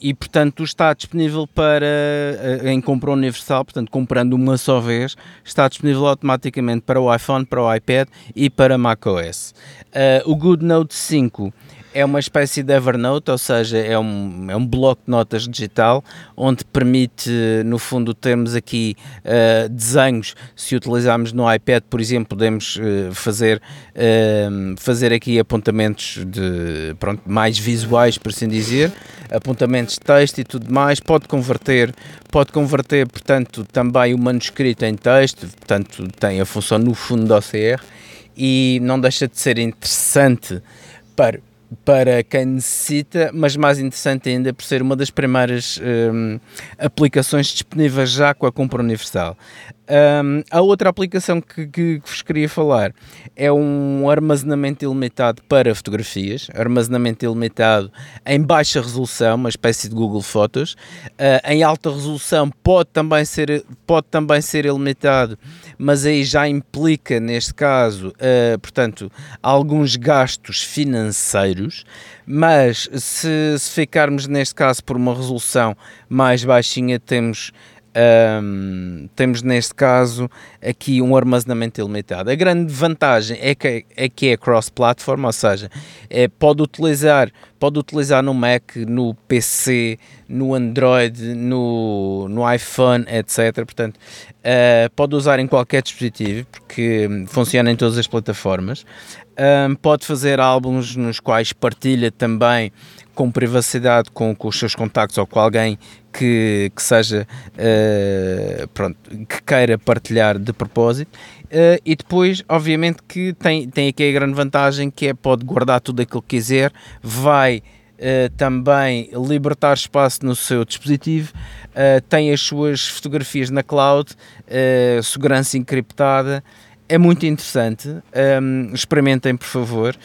e portanto está disponível para uh, em compra universal, portanto comprando uma só vez, está disponível automaticamente para o iPhone, para o iPad e para macOS. Uh, o GoodNote 5 é uma espécie de Evernote, ou seja, é um, é um bloco de notas digital onde permite, no fundo, termos aqui uh, desenhos. Se utilizarmos no iPad, por exemplo, podemos uh, fazer, uh, fazer aqui apontamentos de, pronto, mais visuais, por assim dizer, apontamentos de texto e tudo mais. Pode converter, pode converter, portanto, também o manuscrito em texto, portanto, tem a função no fundo do OCR e não deixa de ser interessante para para quem necessita, mas mais interessante ainda por ser uma das primeiras um, aplicações disponíveis já com a compra universal. Um, a outra aplicação que, que, que, vos queria falar é um armazenamento ilimitado para fotografias, armazenamento ilimitado em baixa resolução, uma espécie de Google Fotos. Uh, em alta resolução pode também ser, pode também ser ilimitado, mas aí já implica, neste caso, uh, portanto, alguns gastos financeiros. Mas se, se ficarmos neste caso por uma resolução mais baixinha, temos um, temos neste caso aqui um armazenamento ilimitado. A grande vantagem é que é, que é cross-platform, ou seja, é, pode, utilizar, pode utilizar no Mac, no PC, no Android, no, no iPhone, etc. Portanto, uh, pode usar em qualquer dispositivo, porque funciona em todas as plataformas. Um, pode fazer álbuns nos quais partilha também com privacidade com, com os seus contactos ou com alguém que, que seja uh, pronto, que queira partilhar de propósito. Uh, e depois, obviamente, que tem, tem aqui a grande vantagem que é pode guardar tudo aquilo que quiser, vai Uh, também libertar espaço no seu dispositivo, uh, tem as suas fotografias na cloud, uh, segurança encriptada, é muito interessante. Um, experimentem, por favor.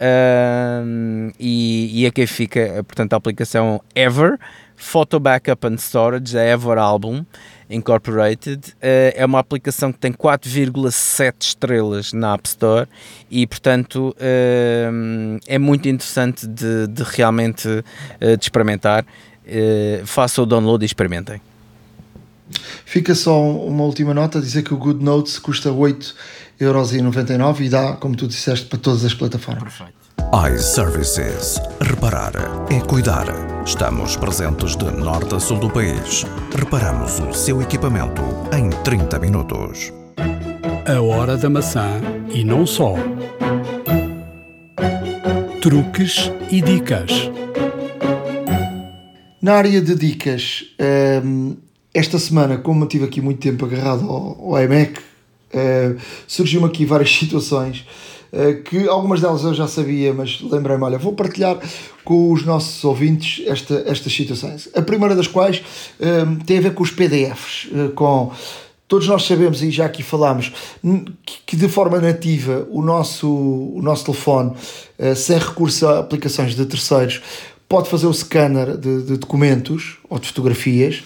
Um, e, e aqui fica, portanto, a aplicação Ever, Photo Backup and Storage, a Ever Album Incorporated. Uh, é uma aplicação que tem 4,7 estrelas na App Store e, portanto, é muito interessante de, de realmente uh, de experimentar. Uh, façam o download e experimentem. Fica só uma última nota, dizer que o Good Notes custa 8,99€ e dá, como tu disseste, para todas as plataformas. Perfeito. iServices. Reparar é cuidar. Estamos presentes de norte a sul do país. Reparamos o seu equipamento em 30 minutos. A hora da maçã e não só. Truques e dicas. Na área de dicas, hum, esta semana, como eu tive aqui muito tempo agarrado ao, iMac, uh, surgiu-me aqui várias [LAUGHS] situações uh, que algumas delas eu já sabia, mas lembrei-me, olha, vou partilhar com os nossos ouvintes esta, estas situações. A primeira das quais uh, tem a ver com os PDFs, com todos nós sabemos e já aqui falámos que de forma nativa o nosso, o nosso telefone, sem recurso a aplicações de terceiros, pode fazer o scanner de, de documentos ou de fotografias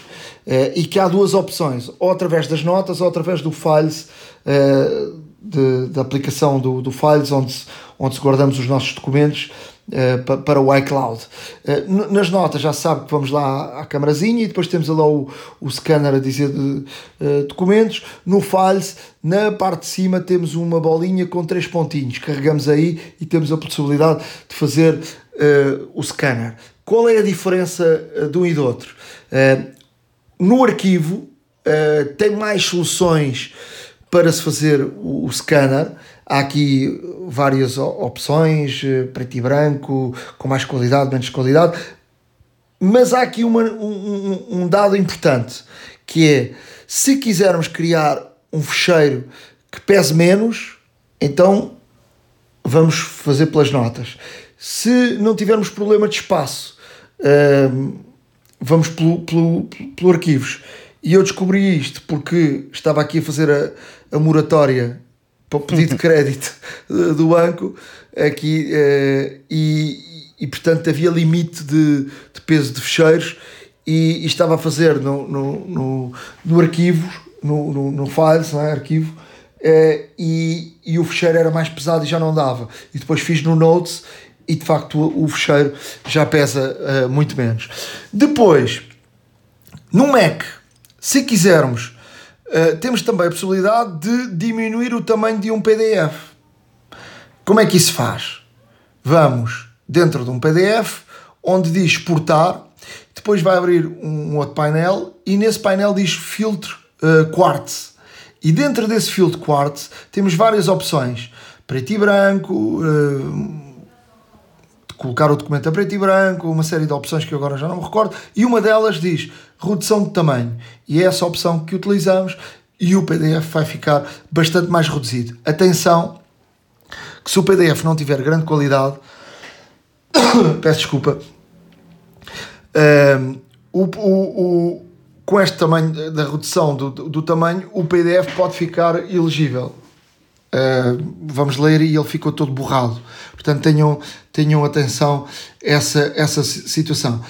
e que há duas opções, ou através das notas ou através do Files, uh, de, da aplicação do, do Files, onde, onde guardamos os nossos documentos uh, para o iCloud. Uh, nas notas já sabe que vamos lá à camarazinha e depois temos lá o, o scanner a dizer de, uh, documentos. No Files, na parte de cima, temos uma bolinha com três pontinhos. Carregamos aí e temos a possibilidade de fazer o scanner. Qual é a diferença de um e do outro? No arquivo, tem mais soluções para se fazer o, o scanner Há aqui várias opções, eh, preto e branco, com mais qualidade, menos qualidade, mas há aqui uma, um, um dado importante, que é, se quisermos criar um fecheiro que pese menos, então vamos fazer pelas notas. Se não tivermos problema de espaço, ehm, vamos pelo, pelo, pelo arquivos. E eu descobri isto porque estava aqui a fazer a, a moratória para o pedido de crédito [LAUGHS] do banco aqui uh, e, e portanto havia limite de, de peso de fecheiros e, e, estava a fazer no, no, no, no arquivo, no, no, no files, não é? arquivo, uh, e, e o fecheiro era mais pesado e já não dava. E depois fiz no Notes e de facto o, fecheiro já pesa uh, muito menos. Depois, no Mac, se quisermos Uh, temos também a possibilidade de diminuir o tamanho de um PDF. Como é que isso faz? Vamos dentro de um PDF onde diz exportar, depois vai abrir um outro painel e nesse painel diz filtro uh, quartz. E dentro desse filtro quartz temos várias opções: preto e branco, uh, colocar o documento a preto e branco, uma série de opções que eu agora já não me recordo, e uma delas diz redução de tamanho. E é essa opção que utilizamos e o PDF vai ficar bastante mais reduzido. Atenção, que se o PDF não tiver grande qualidade, [COUGHS] peço desculpa, um, o, o, o, com este tamanho da redução do, do, do tamanho, o PDF pode ficar ilegível. Uh, vamos ler e ele ficou todo borrado. Portanto, tenham, tenham atenção a essa, essa situação.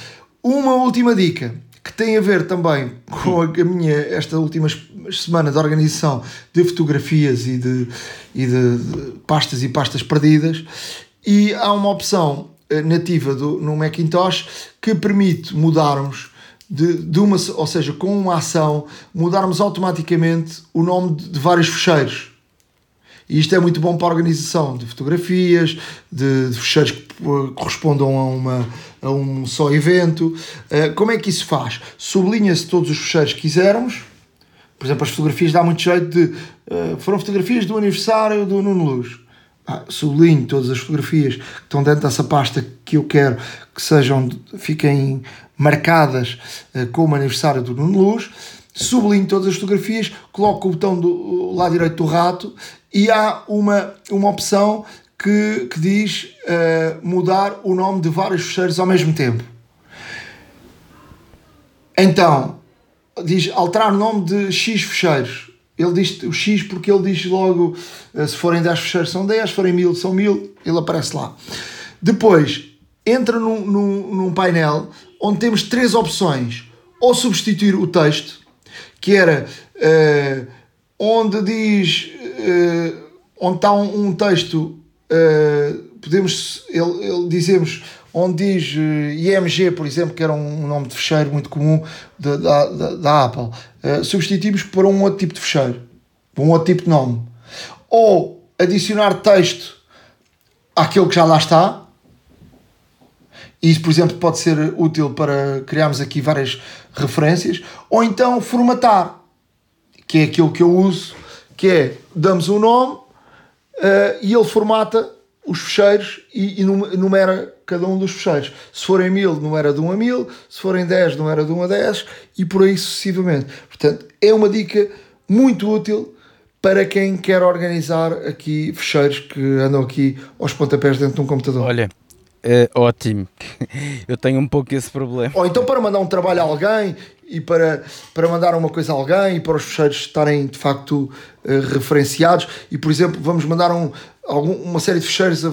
Uma última dica que tem a ver também com a minha esta última semana de organização de fotografias e de, e de, de pastas e pastas perdidas e há uma opção eh, nativa do, no Macintosh que permite mudarmos de, de uma, ou seja, com uma ação, mudarmos automaticamente o nome de, de vários fecheiros e isto é muito bom para a organização de fotografias, de, de fecheiros que eh, correspondam a, uma, a um só evento. Uh, como é que isso faz? Sublinha-se todos os fecheiros que quisermos. Por exemplo, as fotografias dá muito jeito de. Uh, foram fotografias do aniversário do Nuno Luz. Ah, sublinho todas as fotografias que estão dentro dessa pasta que eu quero que sejam, fiquem marcadas uh, como aniversário do Nuno Luz sublinho todas as fotografias, coloco o botão do lado direito do rato e há uma, uma opção que, que diz uh, mudar o nome de vários fecheiros ao mesmo tempo. Então, diz alterar o nome de X fecheiros. Ele diz o X porque ele diz logo uh, se forem 10 fecheiros são 10, se forem 1000 são 1000, ele aparece lá. Depois, entra num, num, num painel onde temos três opções. Ou substituir o texto, que era uh, onde diz uh, onde está um, um texto uh, podemos ele, ele, dizemos onde diz IMG por exemplo que era um nome de fecheiro muito comum da, da, da Apple substituímos por um outro tipo de fecheiro um outro tipo de nome. Ou adicionar texto àquele que já lá está. Isso, por exemplo, pode ser útil para criarmos aqui várias referências, ou então formatar, que é aquilo que eu uso, que é damos um nome uh, e ele formata os fecheiros e, e numera cada um dos fecheiros. Se forem mil, numera de 1 a 1000, se forem 10, numera de 1 a 10 e por aí sucessivamente. Portanto, é uma dica muito útil para quem quer organizar aqui fecheiros que andam aqui aos pontapés dentro de um computador. Olha, É ótimo. [LAUGHS] Eu tenho um pouco esse problema. Ou então para mandar um trabalho a alguém e para, para mandar uma coisa a alguém e para os fecheiros estarem de facto uh, referenciados e por exemplo vamos mandar um, algum, uma série de fecheiros a,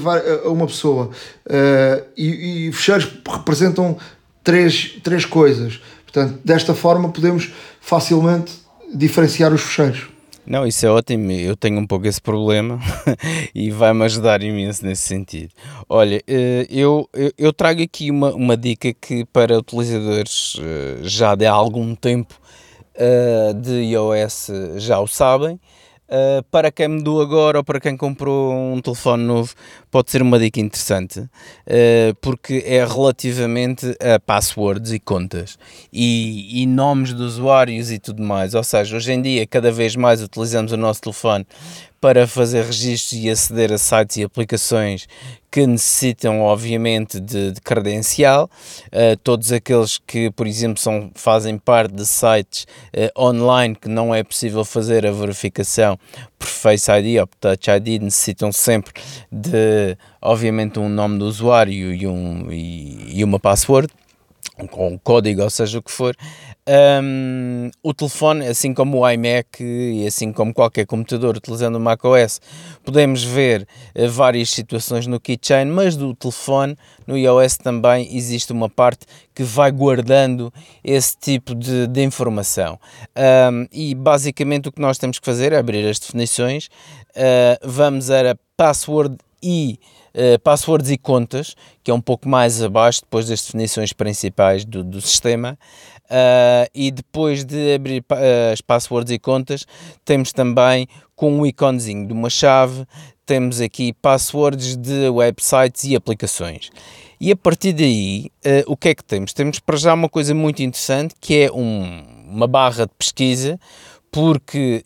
a uma pessoa uh, e, e fecheiros representam três, três coisas portanto desta forma podemos facilmente diferenciar os fecheiros não, isso é ótimo. Eu tenho um pouco esse problema [LAUGHS] e vai-me ajudar imenso nesse sentido. Olha, eh, eu, eu trago aqui uma, uma dica que para utilizadores eh, já de há algum tempo eh, de iOS já o sabem. Uh, para quem mudou agora ou para quem comprou um telefone novo, pode ser uma dica interessante, uh, porque é relativamente a passwords e contas e, e, nomes de usuários e tudo mais. Ou seja, hoje em dia, cada vez mais utilizamos o nosso telefone para fazer registros e aceder a sites e aplicações que necessitam, obviamente, de, de credencial. Uh, todos aqueles que, por exemplo, são, fazem parte de sites uh, online que não é possível fazer a verificação por Face ID ou por Touch ID necessitam sempre de, obviamente, um nome do usuário e, um, e, e uma password com um código, ou seja o que for, um, o telefone, assim como o iMac e assim como qualquer computador utilizando o macOS, podemos ver uh, várias situações no keychain, mas do telefone, no iOS também existe uma parte que vai guardando esse tipo de, de informação. Um, e basicamente o que nós temos que fazer é abrir as definições, uh, vamos a password e uh, passwords e contas, que é um pouco mais abaixo depois das definições principais do, do sistema. Uh, e depois de abrir uh, as passwords e contas, temos também com um iconezinho de uma chave, temos aqui passwords de websites e aplicações. E a partir daí, uh, o que é que temos? Temos para já uma coisa muito interessante que é um, uma barra de pesquisa, porque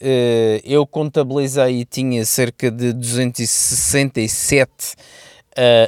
eu contabilizei e tinha cerca de 267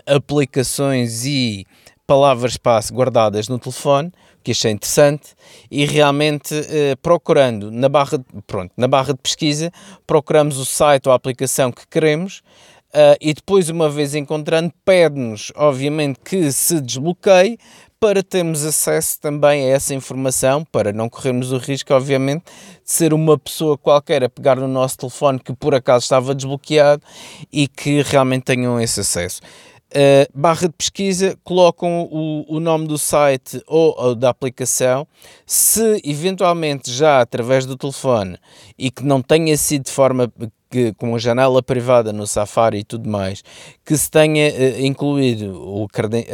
aplicações e palavras-passe guardadas no telefone que achei interessante e realmente eh, procurando na barra, pronto, na barra de pesquisa, procuramos o site ou a aplicação que queremos uh, e depois, uma vez encontrando, pede-nos, obviamente, que se desbloqueie para termos acesso também a essa informação, para não corrermos o risco, obviamente, de ser uma pessoa qualquer a pegar no nosso telefone que por acaso estava desbloqueado e que realmente tenham esse acesso. Uh, barra de pesquisa, colocam o, o nome do site ou, ou, da aplicação. Se eventualmente já através do telefone e que não tenha sido de forma que, com a janela privada no Safari e tudo mais, que se tenha uh, incluído o,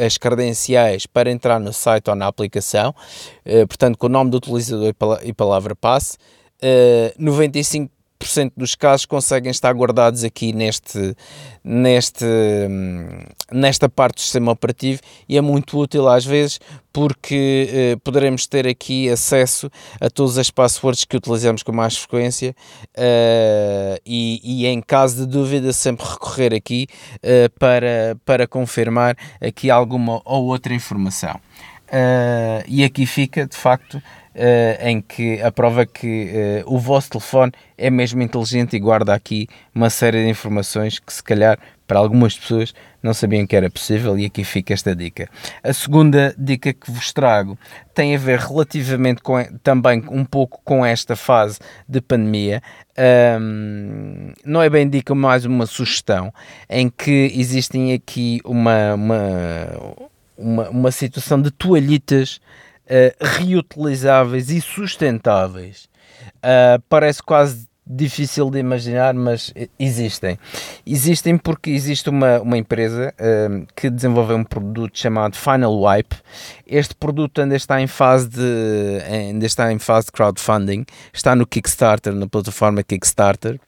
as credenciais para entrar no site ou na aplicação, uh, portanto, com o nome do utilizador e palavra passe, uh, 95 dos casos conseguem estar guardados aqui neste, neste, nesta parte do sistema operativo e é muito útil às vezes porque eh, poderemos ter aqui acesso a todas as passwords que utilizamos com mais frequência eh, e, e, em caso de dúvida sempre recorrer aqui eh, para, para confirmar aqui alguma ou outra informação. Uh, e aqui fica de facto uh, em que a prova que uh, o vosso telefone é mesmo inteligente e guarda aqui uma série de informações que se calhar para algumas pessoas não sabiam que era possível e aqui fica esta dica. A segunda dica que vos trago tem a ver relativamente com, também um pouco com esta fase de pandemia. Um, não é bem dica, mais uma sugestão em que existem aqui uma, uma, uma, uma situação de toalhitas uh, reutilizáveis e sustentáveis. Uh, parece quase difícil de imaginar, mas existem. Existem porque existe uma, uma empresa uh, que desenvolveu um produto chamado Final Wipe. Este produto ainda está em fase de ainda está em fase de crowdfunding, está no Kickstarter, na plataforma Kickstarter.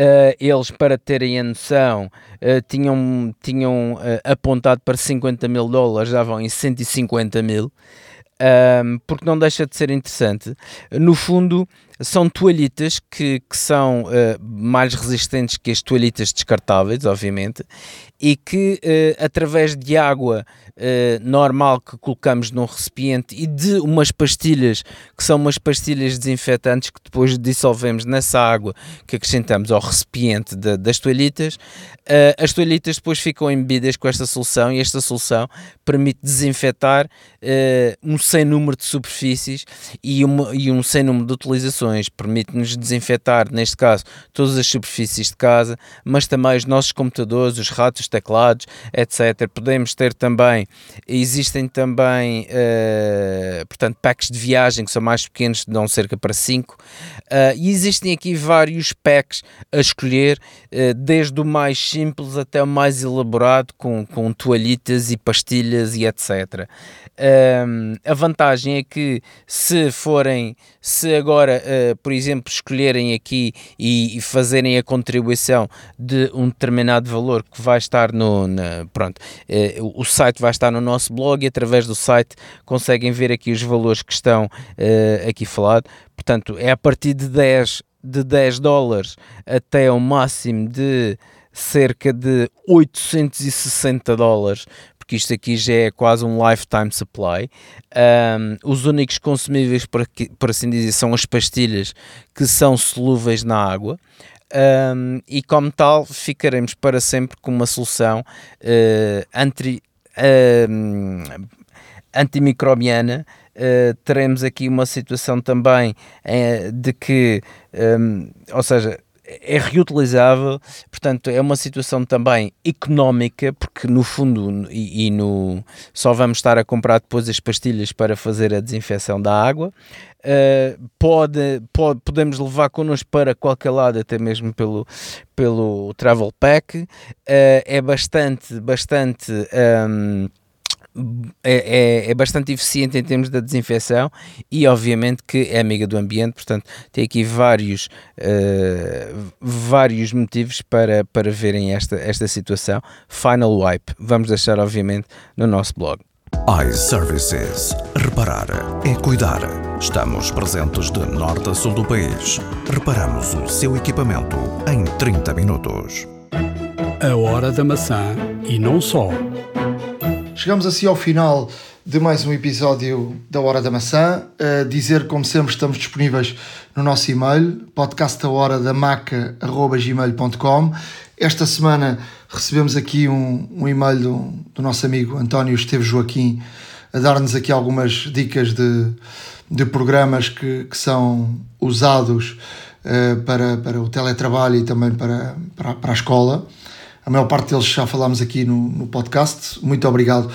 Uh, eles, para terem a noção, uh, tinham, tinham uh, apontado para 50 mil dólares, já vão em 150 mil, porque não deixa de ser interessante. No fundo, são toalhitas que, que são mais resistentes que as toalhitas descartáveis, obviamente, e que uh, através de água uh, normal que colocamos num recipiente e de umas pastilhas que são umas pastilhas desinfetantes que depois dissolvemos nessa água que acrescentamos ao recipiente de, das toalhitas, uh, as toalhitas depois ficam embebidas com esta solução e esta solução permite desinfetar um sem número de superfícies e, uma, e um sem número de utilizações, permite-nos desinfetar, neste caso, todas as superfícies de casa, mas também os nossos computadores, os ratos, teclados, etc. Podemos ter também, existem também, uh, portanto, packs de viagem que são mais pequenos, dão cerca para 5, uh, eh, e existem aqui vários packs a escolher, uh, desde o mais simples até o mais elaborado, com, com toalhitas e pastilhas e etc. Um, a vantagem é que se forem, se agora, uh, por exemplo, escolherem aqui e, e, fazerem a contribuição de um determinado valor que vai estar no, na, pronto, uh, o site vai estar no nosso blog e através do site conseguem ver aqui os valores que estão uh, aqui falados. Portanto, é a partir de 10, de 10 dólares até o máximo de cerca de 860 dólares porque isto aqui já é quase um lifetime supply. Um, os únicos consumíveis, por, aqui, por assim dizer, são as pastilhas que são solúveis na água. Um, e como tal, ficaremos para sempre com uma solução uh, anti, uh, antimicrobiana. Uh, teremos aqui uma situação também uh, de que, um, ou seja, é reutilizável, portanto é uma situação também económica, porque no fundo e, e, no, só vamos estar a comprar depois as pastilhas para fazer a desinfecção da água. Uh, pode, pode, podemos levar connosco para qualquer lado, até mesmo pelo, pelo Travel Pack. Uh, é bastante, bastante. Um, é, é, é, bastante eficiente em termos da desinfecção e obviamente que é amiga do ambiente, portanto tem aqui vários, uh, vários motivos para, para verem esta, esta situação. Final Wipe, vamos deixar obviamente no nosso blog. iServices. Reparar é cuidar. Estamos presentes de norte a sul do país. Reparamos o seu equipamento em 30 minutos. A hora da maçã e não só. Chegamos assim ao final de mais um episódio da Hora da Maçã. Uh, dizer, como sempre, estamos disponíveis no nosso e-mail, podcastahoradamaca.gmail.com. Esta semana recebemos aqui um, um e-mail do, do, nosso amigo António Esteves Joaquim a dar-nos aqui algumas dicas de, de programas que, que são usados uh, para, para o teletrabalho e também para, para, para a escola. A maior parte deles já falámos aqui no, no podcast. Muito obrigado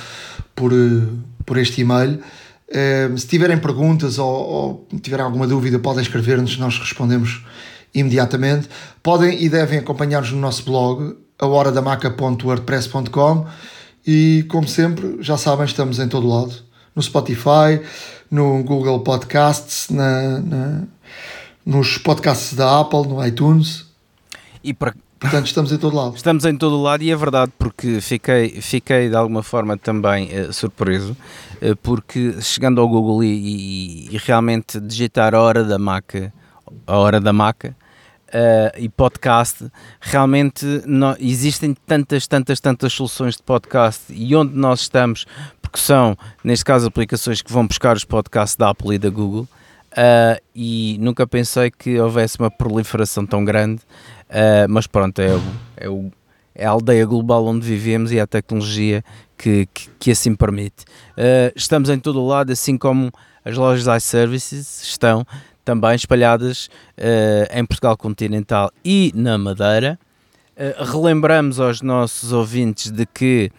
por, eh, por este e-mail. Uh, se tiverem perguntas ou, ou tiverem alguma dúvida, podem escrever-nos, nós respondemos imediatamente. Podem e devem acompanhar-nos no nosso blog, ahoradamaca.wordpress.com e, como sempre, já sabem, estamos em todo lado. No Spotify, no Google Podcasts, na, na nos podcasts da Apple, no iTunes. E para, Portanto, estamos em todo lado. Estamos em todo lado e é verdade, porque fiquei, fiquei de alguma forma também uh, surpreso, uh, porque chegando ao Google e, e, e, realmente digitar a hora da maca, a hora da maca uh, e podcast, realmente não, existem tantas, tantas, tantas soluções de podcast e onde nós estamos, porque são, neste caso, aplicações que vão buscar os podcasts da Apple e da Google. e nunca pensei que houvesse uma proliferação tão grande Uh, mas pronto, é, o, é, o, é a aldeia global onde vivemos e é a tecnologia que, que, que assim permite. Uh, estamos em todo o lado, assim como as lojas iServices estão também espalhadas uh, em Portugal continental e na Madeira. relembramos aos nossos ouvintes de que,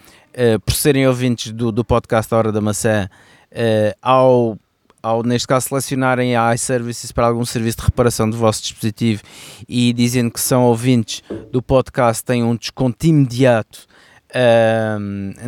por serem ouvintes do, do podcast Hora da Maçã, ao ao neste caso selecionarem a iServices para algum serviço de reparação do vosso dispositivo e dizendo que são ouvintes do podcast têm um desconto imediato uh,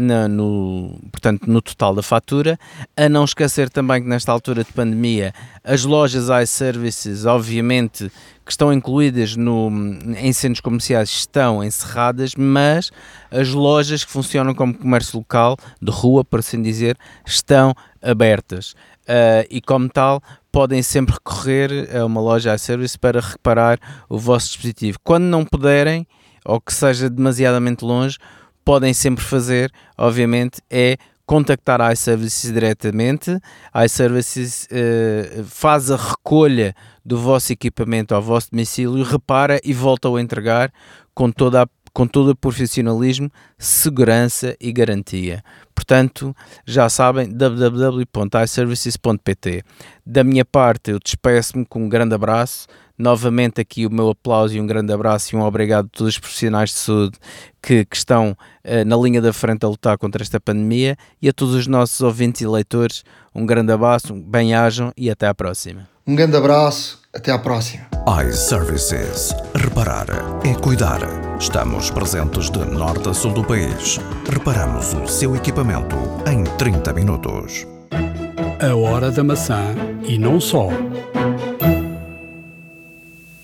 no, no, portanto, no total da fatura. A não esquecer também que nesta altura de pandemia as lojas iServices, obviamente, que estão incluídas no, em centros comerciais estão encerradas, mas as lojas que funcionam como comércio local, de rua, por assim dizer, estão abertas uh, e, como tal, podem sempre recorrer a uma loja iService para reparar o vosso dispositivo. Quando não puderem, ou que seja demasiadamente longe, podem sempre fazer, obviamente, é contactar a iServices diretamente. A iServices uh, faz a recolha do vosso equipamento ao vosso domicílio, repara e volta a entregar com toda a com todo o profissionalismo, segurança e garantia. Portanto, já sabem, www.iservices.pt. Da minha parte, eu despeço-me com um grande abraço. Novamente aqui o meu aplauso e um grande abraço e um obrigado a todos os profissionais de saúde que, que estão uh, na linha da frente a lutar contra esta pandemia e a todos os nossos ouvintes e leitores, um grande abraço, bem-ajam e até à próxima. Um grande abraço, até à próxima. iServices. Reparar é cuidar. Estamos presentes de norte a sul do país. Reparamos o seu equipamento em 30 minutos. A hora da maçã e não só.